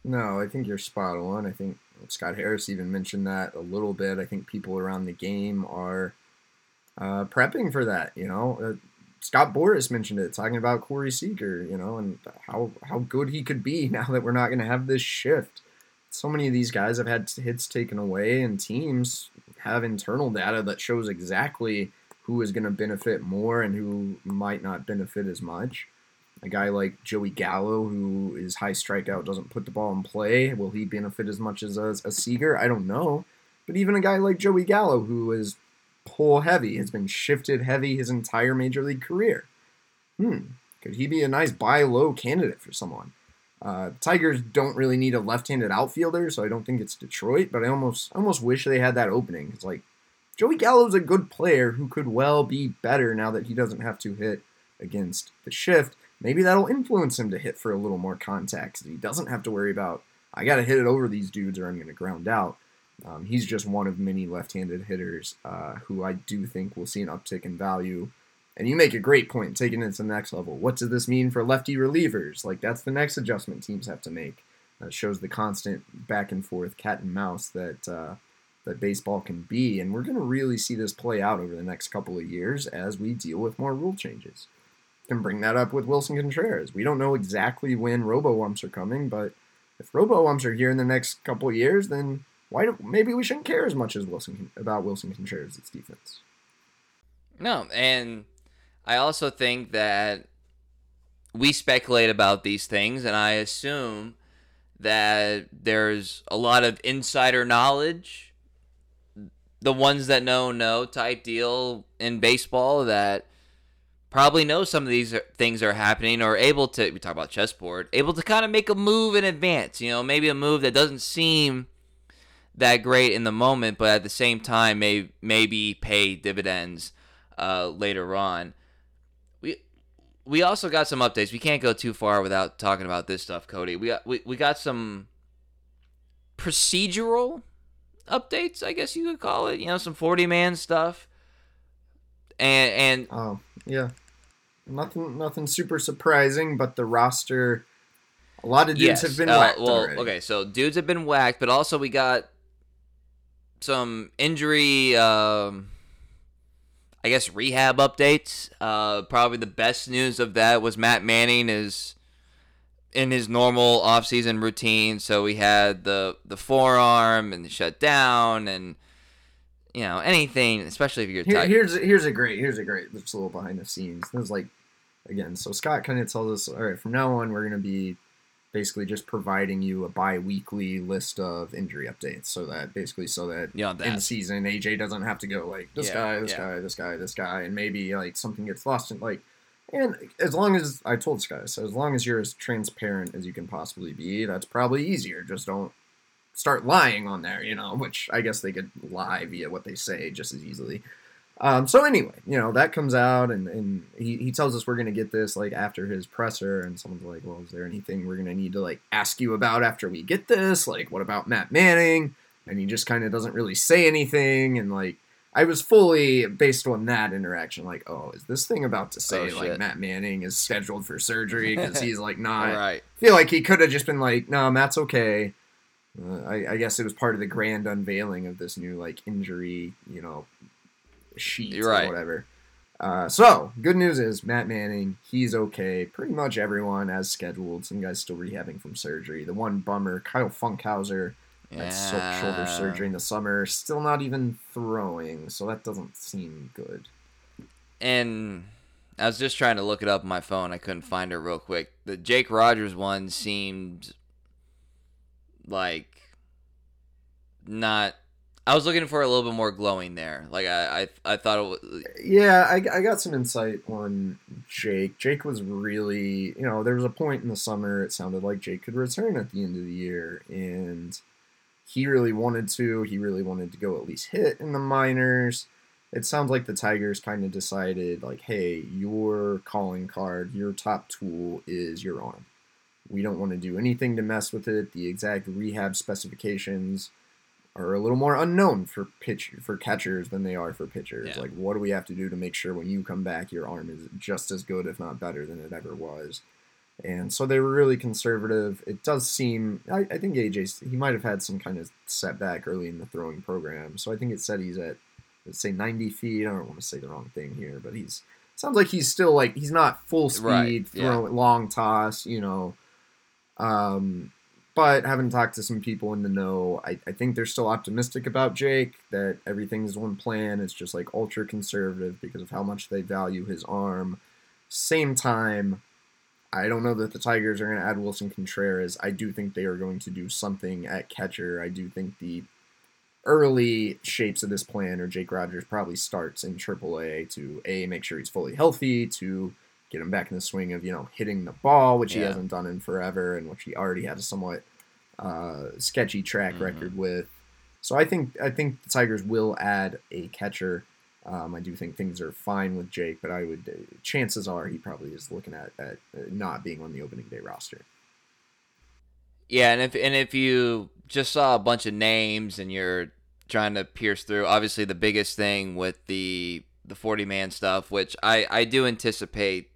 No, I think you're spot on. I think Scott Harris even mentioned that a little bit. I think people around the game are uh, prepping for that. You know, uh, Scott Boras mentioned it, talking about Corey Seager, you know, and how how good he could be now that we're not going to have this shift. So many of these guys have had hits taken away, and teams have internal data that shows exactly who is going to benefit more and who might not benefit as much. A guy like Joey Gallo, who is high strikeout, doesn't put the ball in play. Will he benefit as much as a, a Seager? I don't know. But even a guy like Joey Gallo, who is pull heavy, has been shifted heavy his entire major league career. Hmm, could he be a nice buy low candidate for someone? Uh, Tigers don't really need a left-handed outfielder, so I don't think it's Detroit. But I almost almost wish they had that opening. It's like Joey Gallo's a good player who could well be better now that he doesn't have to hit against the shift. Maybe that'll influence him to hit for a little more contact. He doesn't have to worry about I got to hit it over these dudes or I'm going to ground out. Um, he's just one of many left-handed hitters uh, who I do think will see an uptick in value. And you make a great point, taking it to the next level. What does this mean for lefty relievers? Like that's the next adjustment teams have to make. Shows the constant back and forth cat and mouse that uh, that baseball can be, and we're going to really see this play out over the next couple of years as we deal with more rule changes. Can bring that up with Willson Contreras. We don't know exactly when robo umps are coming, but if robo umps are here in the next couple of years, then why do maybe we shouldn't care as much as Willson about Willson Contreras' defense.
No, and I also think that we speculate about these things, and I assume that there's a lot of insider knowledge. The ones that know know type deal in baseball that probably know some of these things are happening or able to we talk about chessboard able to kind of make a move in advance you know maybe a move that doesn't seem that great in the moment, but at the same time may maybe pay dividends uh, later on. We also got some updates. We can't go too far without talking about this stuff, Cody. We got we, we got some procedural updates, I guess you could call it. You know, some forty man stuff. And and
oh yeah, nothing nothing super surprising, but the roster. A lot of dudes yes. have been uh, whacked. well, already.
okay, so dudes have been whacked, but also we got some injury, um, I guess, rehab updates. Uh, probably the best news of that was Matt Manning is in his normal offseason routine. So we had the the forearm and the shutdown and you know anything, especially if you're
Here, here's here's a great here's a great just a little behind the scenes. There's like again, so Scott kind of tells us, all right, from now on we're gonna be basically just providing you a bi-weekly list of injury updates so that basically so that,
yeah, that.
in season AJ doesn't have to go like this yeah, guy, this yeah. guy, this guy, this guy, and maybe like something gets lost in like and as long as I told Sky, so as long as you're as transparent as you can possibly be, that's probably easier. Just don't start lying on there, you know, which I guess they could lie via what they say just as easily. Um, so anyway, you know that comes out, and, and he, he tells us we're gonna get this like after his presser, and someone's like, "Well, is there anything we're gonna need to like ask you about after we get this? Like, what about Matt Manning?" And he just kind of doesn't really say anything, and like I was fully based on that interaction, like, "Oh, is this thing about to say oh, like Matt Manning is scheduled for surgery because he's like not?"
right.
feel like he could have just been like, "No, Matt's okay." Uh, I, I guess it was part of the grand unveiling of this new like injury, you know, sheet right. or whatever. Uh, so, good news is Matt Manning, he's okay. Pretty much everyone as scheduled. Some guys still rehabbing from surgery. The one bummer, Kyle Funkhouser, yeah. shoulder surgery in the summer, still not even throwing. So that doesn't seem good.
And I was just trying to look it up on my phone. I couldn't find it real quick. The Jake Rogers one seemed like not. I was looking for a little bit more glowing there. Like I, I, I thought it was.
Yeah, I, I got some insight on Jake. Jake was really, you know, there was a point in the summer it sounded like Jake could return at the end of the year, and he really wanted to. He really wanted to go at least hit in the minors. It sounds like the Tigers kind of decided, like, hey, your calling card, your top tool is your arm. We don't want to do anything to mess with it. The exact rehab specifications are a little more unknown for pitch for catchers than they are for pitchers.
Yeah.
Like, what do we have to do to make sure when you come back, your arm is just as good, if not better, than it ever was? And so they were really conservative. It does seem, I, I think AJ, he might have had some kind of setback early in the throwing program. So I think it said he's at, let's say 90 feet. I don't want to say the wrong thing here, but he's, sounds like he's still like, he's not full speed,
Right, yeah.
throwing long toss, you know. Um, but having talked to some people in the know, I, I think they're still optimistic about Jake, that everything's one plan. It's just like ultra conservative because of how much they value his arm. Same time, I don't know that the Tigers are going to add Willson Contreras. I do think they are going to do something at catcher. I do think the early shapes of this plan are Jake Rogers probably starts in AAA to A, make sure he's fully healthy, to get him back in the swing of, you know, hitting the ball, which he hasn't done in forever and which he already had a somewhat uh, sketchy track
Mhm.
record with. So I think I think the Tigers will add a catcher. Um, I do think things are fine with Jake, but I would uh, chances are he probably is looking at, at uh, not being on the opening day roster.
Yeah, and if and if you just saw a bunch of names and you're trying to pierce through, obviously the biggest thing with the the 40 man stuff, which I I do anticipate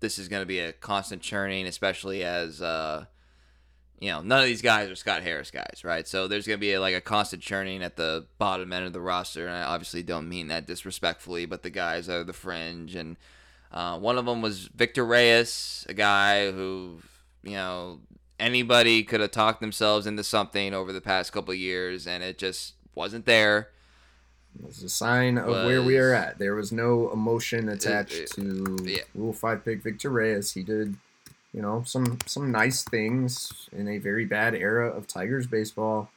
this is going to be a constant churning, especially as uh you know none of these guys are Scott Harris guys, right? So there's going to be like a constant churning at the bottom end of the roster, and I obviously don't mean that disrespectfully, but the guys are the fringe and. Uh, one of them was Victor Reyes, a guy who, you know, anybody could have talked themselves into something over the past couple of years, and it just wasn't there.
It was a sign of where we are at. There was no emotion attached
it-
to
yeah.
Rule Five pick Victor Reyes. He did, you know, some some nice things in a very bad era of Tigers baseball.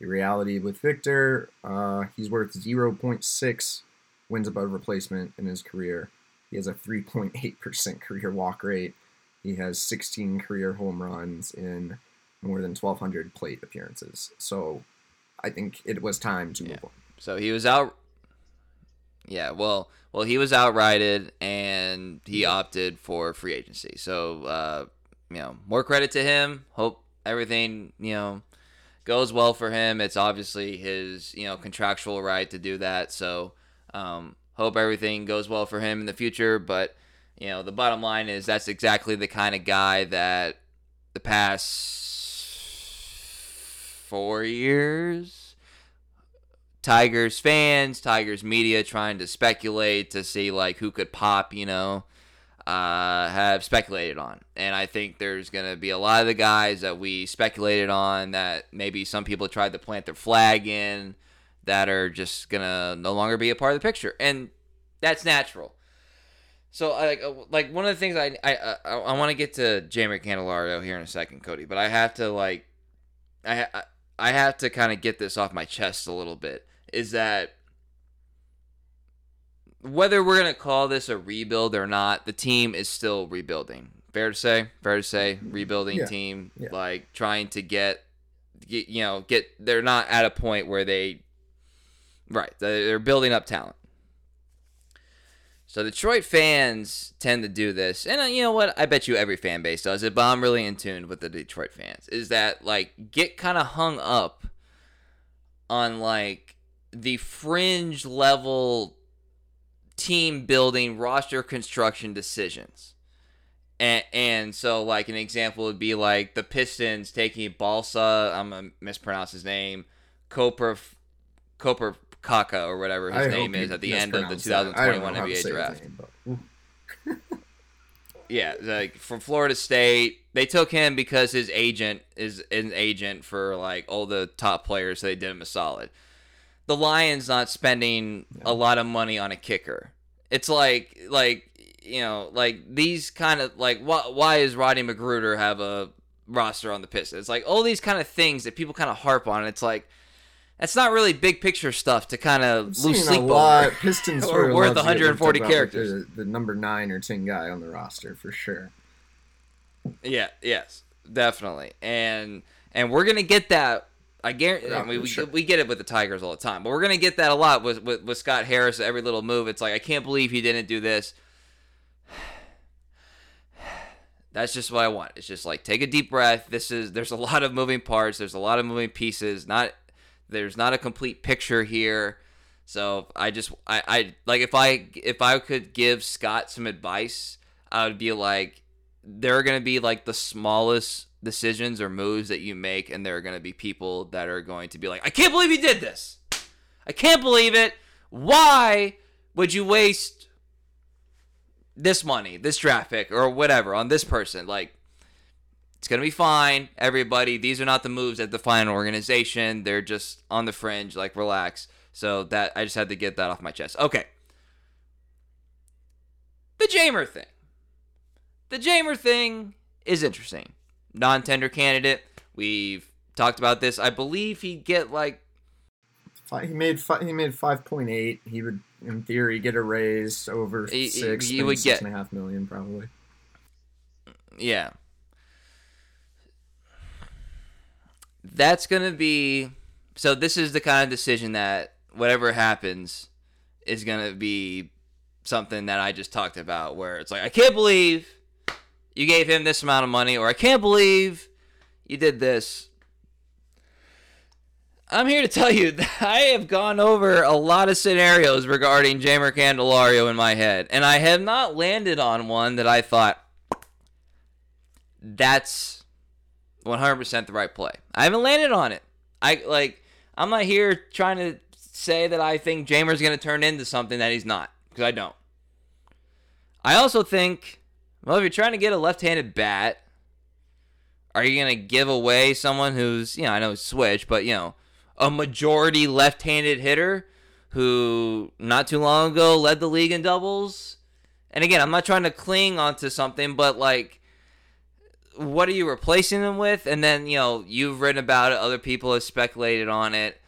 The reality with Victor, uh, he's worth zero point six wins above replacement in his career. He has a three point eight percent career walk rate. He has sixteen career home runs in more than twelve hundred plate appearances. So, I think it was time to
Yeah.
move on.
So he was out. Yeah, well, well, he was outrighted, and he opted for free agency. So, uh, you know, more credit to him. Hope everything, you know, goes well for him. It's obviously his, you know, contractual right to do that. So, um, hope everything goes well for him in the future. But, you know, the bottom line is that's exactly the kind of guy that the past four years Tigers fans, Tigers media trying to speculate to see like who could pop, you know, uh, have speculated on. And I think there's going to be a lot of the guys that we speculated on that maybe some people tried to plant their flag in that are just going to no longer be a part of the picture. And that's natural. So like uh, like one of the things I I I, I want to get to Jeimer Candelario here in a second, Cody, but I have to like I- I have to kind of get this off my chest a little bit is that whether we're going to call this a rebuild or not, the team is still rebuilding. Fair to say? Fair to say, rebuilding
Yeah.
team
Yeah.
like trying to get, get you know, get they're not at a point where they right, they're building up talent. So Detroit fans tend to do this, and uh, you know what? I bet you every fan base does it. But I'm really in tune with the Detroit fans. Is that like get kind of hung up on like the fringe level team building roster construction decisions. And, and so like an example would be like the Pistons taking Balsa, I'm gonna mispronounce his name, Koper Koper Kaka or whatever his
I
name is at the end of the
mispronounce that. I don't
2021
know how to
NBA draft.
name,
Yeah, like from Florida State, they took him because his agent is an agent for like all the top players. So they did him a solid. The Lions not spending a lot of money on a kicker. It's like like you know, like these kind of like why why is Roddy McGruder have a roster on the Pistons? It's like all these kind of things that people kind of harp on. It's like that's not really big picture stuff to kind of lose sleep
a lot.
over.
Pistons
Or worth
love to get
140
talked about, like,
characters.
The, the number nine or ten guy on the roster for sure.
Yeah, yes, definitely, and and we're gonna get that. I guarantee. I mean, we,
sure.
we get it with the Tigers all the time, but we're gonna get that a lot with, with with Scott Harris. Every little move, it's like I can't believe he didn't do this. That's just what I want. It's just like take a deep breath. This is there's a lot of moving parts. There's a lot of moving pieces. Not there's not a complete picture here. So I just I, I like if I if I could give Scott some advice, I would be like there are going to be like the smallest decisions or moves that you make and there are going to be people that are going to be like I can't believe you did this. I can't believe it. Why would you waste this money, this draft pick or whatever on this person? Like it's going to be fine, everybody. These are not the moves that define an organization. They're just on the fringe, like relax. So that I just had to get that off my chest. Okay. The Jeimer thing. The Jeimer thing is interesting. Non-tender candidate. We've talked about this. I believe he'd get like
He made fi- he made five point eight. He would, in theory, get a raise over
He-
six.
he would
six
get-
and a half million probably.
Yeah. That's to be. So, this is the kind of decision that whatever happens is to be something that I just talked about, where it's like, I can't believe you gave him this amount of money, or I can't believe you did this. I'm here to tell you that I have gone over a lot of scenarios regarding Jeimer Candelario in my head, and I have not landed on one that I thought, that's 100% the right play. I haven't landed on it. I like I'm not here trying to say that I think Jeimer's going to turn into something that he's not because I don't. I also think well if you're trying to get a left-handed bat are you to give away someone who's, you know, I know switch, but you know, a majority left-handed hitter who not too long ago led the league in doubles? And again, I'm not trying to cling onto something, but like what are you replacing them with? And then, you know, you've written about it, other people have speculated on it.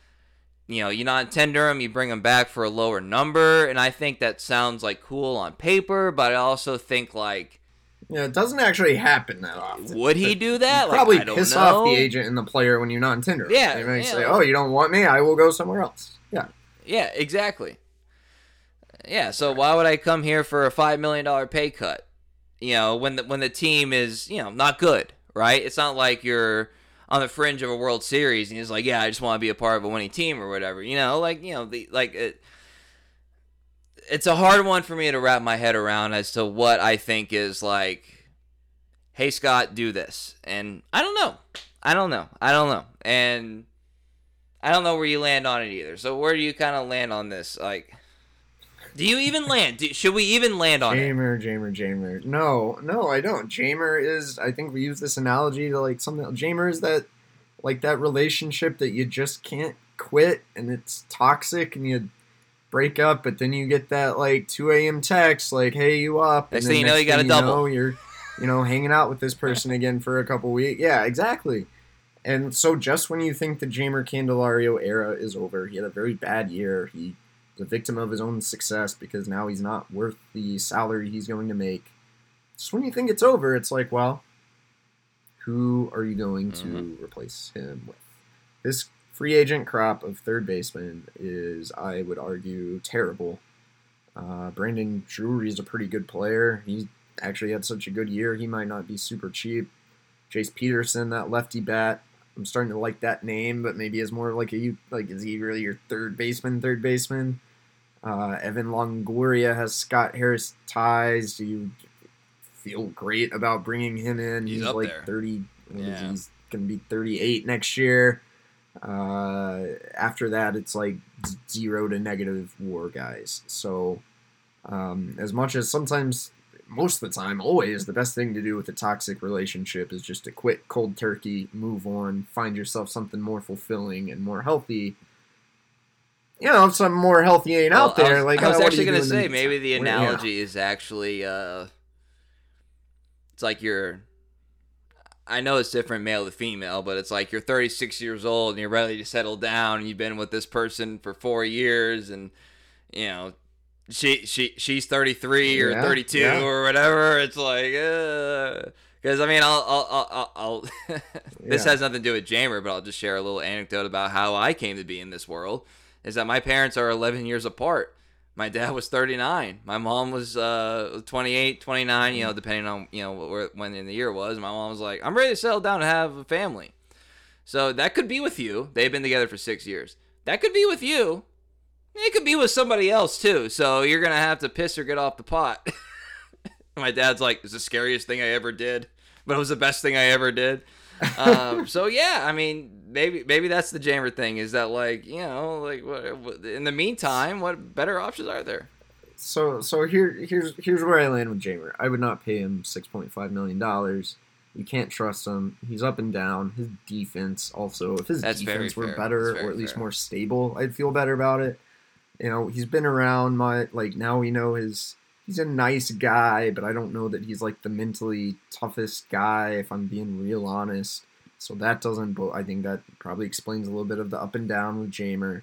You know, you not tender them, you bring them back for a lower number. And I think that sounds like cool on paper, but I also think like,
Yeah, it doesn't actually happen that often.
would he do that? Like,
probably
I don't
piss
know.
off the agent and the player when you're not tender.
Yeah,
they might
yeah.
say, "Oh, you don't want me? I will go somewhere else." Yeah,
Yeah, exactly. Yeah, so why would I come here for a five million dollar pay cut? You know, when the when the team is you know not good, right? It's not like you're on the fringe of a World Series and he's like, yeah, I just want to be a part of a winning team or whatever. You know, like you know the like it. It's a hard one for me to wrap my head around as to what I think is like. Hey Scott, do this, and I don't know. I don't know. I don't know, and I don't know where you land on it either. So where do you kind of land on this? Like, do you even land? Do, should we even land on it?
Jeimer, Jeimer, Jeimer. No, no, I don't. Jeimer is. I think we use this analogy to like something. Jeimer is that like that relationship that you just can't quit, and it's toxic, and you break up, but then you get that like 2 a.m. text like, "Hey, you up?"
Next
and
thing
then
you know, you got a double.
know, you're, you know, hanging out with this person again for a couple weeks. Yeah, exactly. And so, just when you think the Jeimer Candelario era is over, he had a very bad year. He was a victim of his own success because now he's not worth the salary he's going to make. Just when you think it's over, it's like, well, who are you going to
Mm-hmm.
replace him with? This free agent crop of third baseman is, I would argue, terrible. Uh, Brandon Drury is a pretty good player. He actually had such a good year. He might not be super cheap. Jace Peterson, that lefty bat. I'm starting to like that name, but maybe is more like a you like is he really your third baseman? Third baseman. Uh, Evan Longoria has Scott Harris ties. Do you feel great about bringing him in?
He's up
like
there.
30.
Yeah.
He's gonna be 38 next year. Uh, after that, it's like zero to negative WAR guys. So, um, as much as sometimes, most of the time, always the best thing to do with a toxic relationship is just to quit cold turkey, move on, find yourself something more fulfilling and more healthy. you know, if some more healthy ain't
Well,
out there,
I was,
like
I was
oh,
actually gonna say maybe the
meantime? Well, yeah.
analogy is actually uh, it's like you're. I know it's different male to female, but it's like you're 36 years old and you're ready to settle down, and you've been with this person for four years, and you know, she she she's 33 or
Yeah,
32
yeah.
or whatever. It's like, uh, because I mean, I'll I'll I'll, I'll, I'll this
Yeah.
has nothing to do with Jeimer, but I'll just share a little anecdote about how I came to be in this world. Is that my parents are 11 years apart. My dad was 39. My mom was uh 28, 29, you know, depending on, you know, where, when in the year was. My mom was like, "I'm ready to settle down and have a family." So that could be with you. They've been together for 6 years. That could be with you. It could be with somebody else too. So you're going to have to piss or get off the pot. My dad's like, "It's the scariest thing I ever did, but it was the best thing I ever did." Um, so yeah, I mean, maybe maybe that's the Jeimer thing is that like you know like what, what- in the meantime, what better options are there?
So so here here's here's where I land with Jeimer. I would not pay him six point five million dollars. You can't trust him. He's up and down. His defense also. If his
That's
defense were
fair.
better or at least
fair.
more stable, I'd feel better about it. You know, he's been around my like now we know his he's a nice guy, but I don't know that he's like the mentally toughest guy if I'm being real honest. So that doesn't bo- I think that probably explains a little bit of the up and down with Jeimer.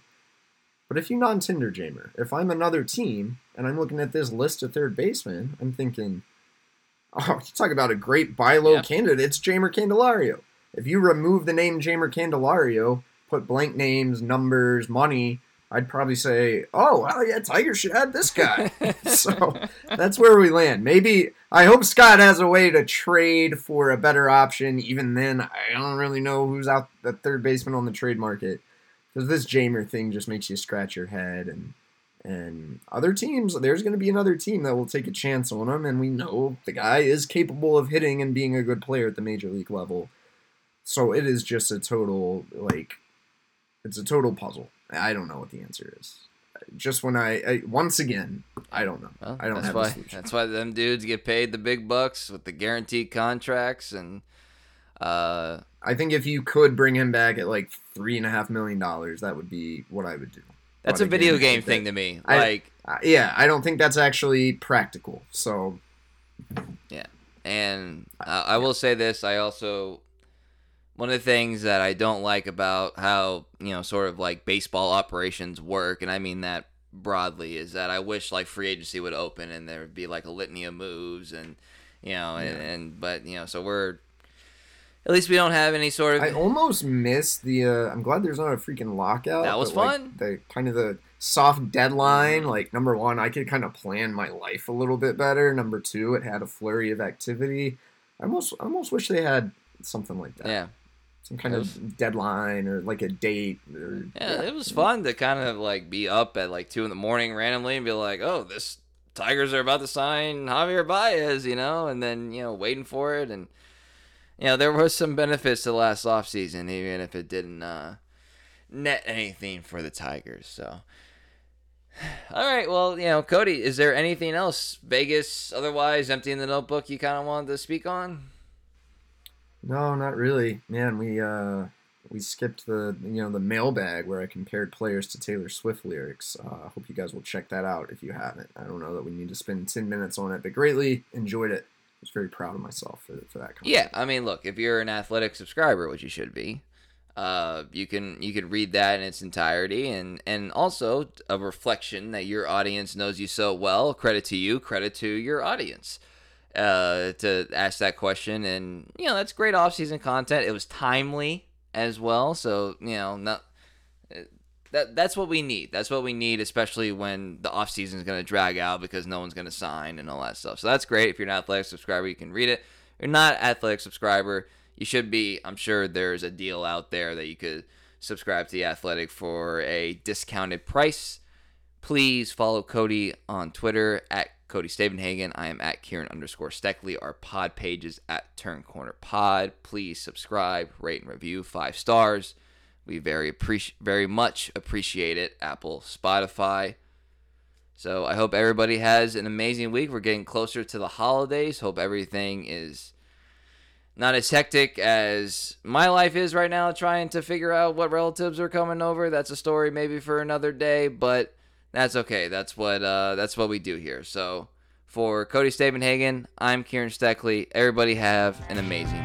But if you non-tender Jeimer, if I'm another team and I'm looking at this list of third basemen, I'm thinking, oh, you talk about a great buy low
Yeah.
candidate. It's Jeimer Candelario. If you remove the name Jeimer Candelario, put blank names, numbers, money, I'd probably say, oh, well, yeah, Tiger should add this guy. so that's where we land. Maybe I hope Scott has a way to trade for a better option. Even then, I don't really know who's out the third baseman on the trade market because this Jeimer thing just makes you scratch your head and and other teams. There's going to be another team that will take a chance on him, and we know the guy is capable of hitting and being a good player at the major league level. So it is just a total like it's a total puzzle. I don't know what the answer is. Just when I, I once again, I don't know.
Well,
I don't
that's
have a
why
solution.
that's why them dudes get paid the big bucks with the guaranteed contracts and uh
I think if you could bring him back at like three and a half million dollars, that would be what I would do.
that's a video
I
game thing to me.
I-
Like
Uh, yeah, I don't think that's actually practical. So yeah,
And uh, I will say this: I also one of the things that I don't like about how you know sort of like baseball operations work, and I mean that broadly, is that I wish like free agency would open and there would be like a litany of moves, and you know, and,
Yeah.
and but you know, so we're at least we don't have any sort of
I almost missed the. Uh, I'm glad there's not a freaking lockout.
That was
but, like,
fun.
the kind of the soft deadline.
Mhm.
Like number one, I could kind of plan my life a little bit better. Number two, it had a flurry of activity. I almost I almost wish they had something like that.
yeah.
Some kind
It
of deadline or like a date. Or,
Yeah, it was fun to kind of like be up at like two in the morning randomly and be like, "Oh, this Tigers are about to sign Javier Baez," you know, and then you know waiting for it, and you know there was some benefits to last offseason, even if it didn't uh, net anything for the Tigers. So, all right, well, you know, Cody, is there anything else Vegas otherwise empty in the notebook you kind of wanted to speak on?
No, not really. Man, we uh we skipped the you know the mailbag where I compared players to Taylor Swift lyrics. Uh, I hope you guys will check that out if you haven't. I don't know that we need to spend ten minutes on it, but greatly enjoyed it. I was very proud of myself for for that.
Yeah, I mean, look, if you're an athletic subscriber, which you should be, uh, you can you can read that in its entirety, and and also a reflection that your audience knows you so well. Credit to you, credit to your audience, uh, to ask that question, and you know that's great off-season content. It was timely as well, so you know not. That, that's what we need. That's what we need, especially when the off season is going to drag out because no one's going to sign and all that stuff. So that's great. If you're an athletic subscriber, you can read it you're not athletic subscriber, you should be. I'm sure there's a deal out there that you could subscribe to the athletic for a discounted price. Please follow Cody on Twitter at Cody Stavenhagen. I am at Kieran underscore Steckley. Our pod pages at Turn Corner Pod. Please subscribe, rate, and review five stars. We very appreciate, very much appreciate it. Apple, Spotify. So I hope everybody has an amazing week. We're getting closer to the holidays. Hope everything is not as hectic as my life is right now, trying to figure out what relatives are coming over. That's a story maybe for another day, but that's okay. That's what uh, that's what we do here. So for Cody Stavenhagen, I'm Kieran Steckley. Everybody have an amazing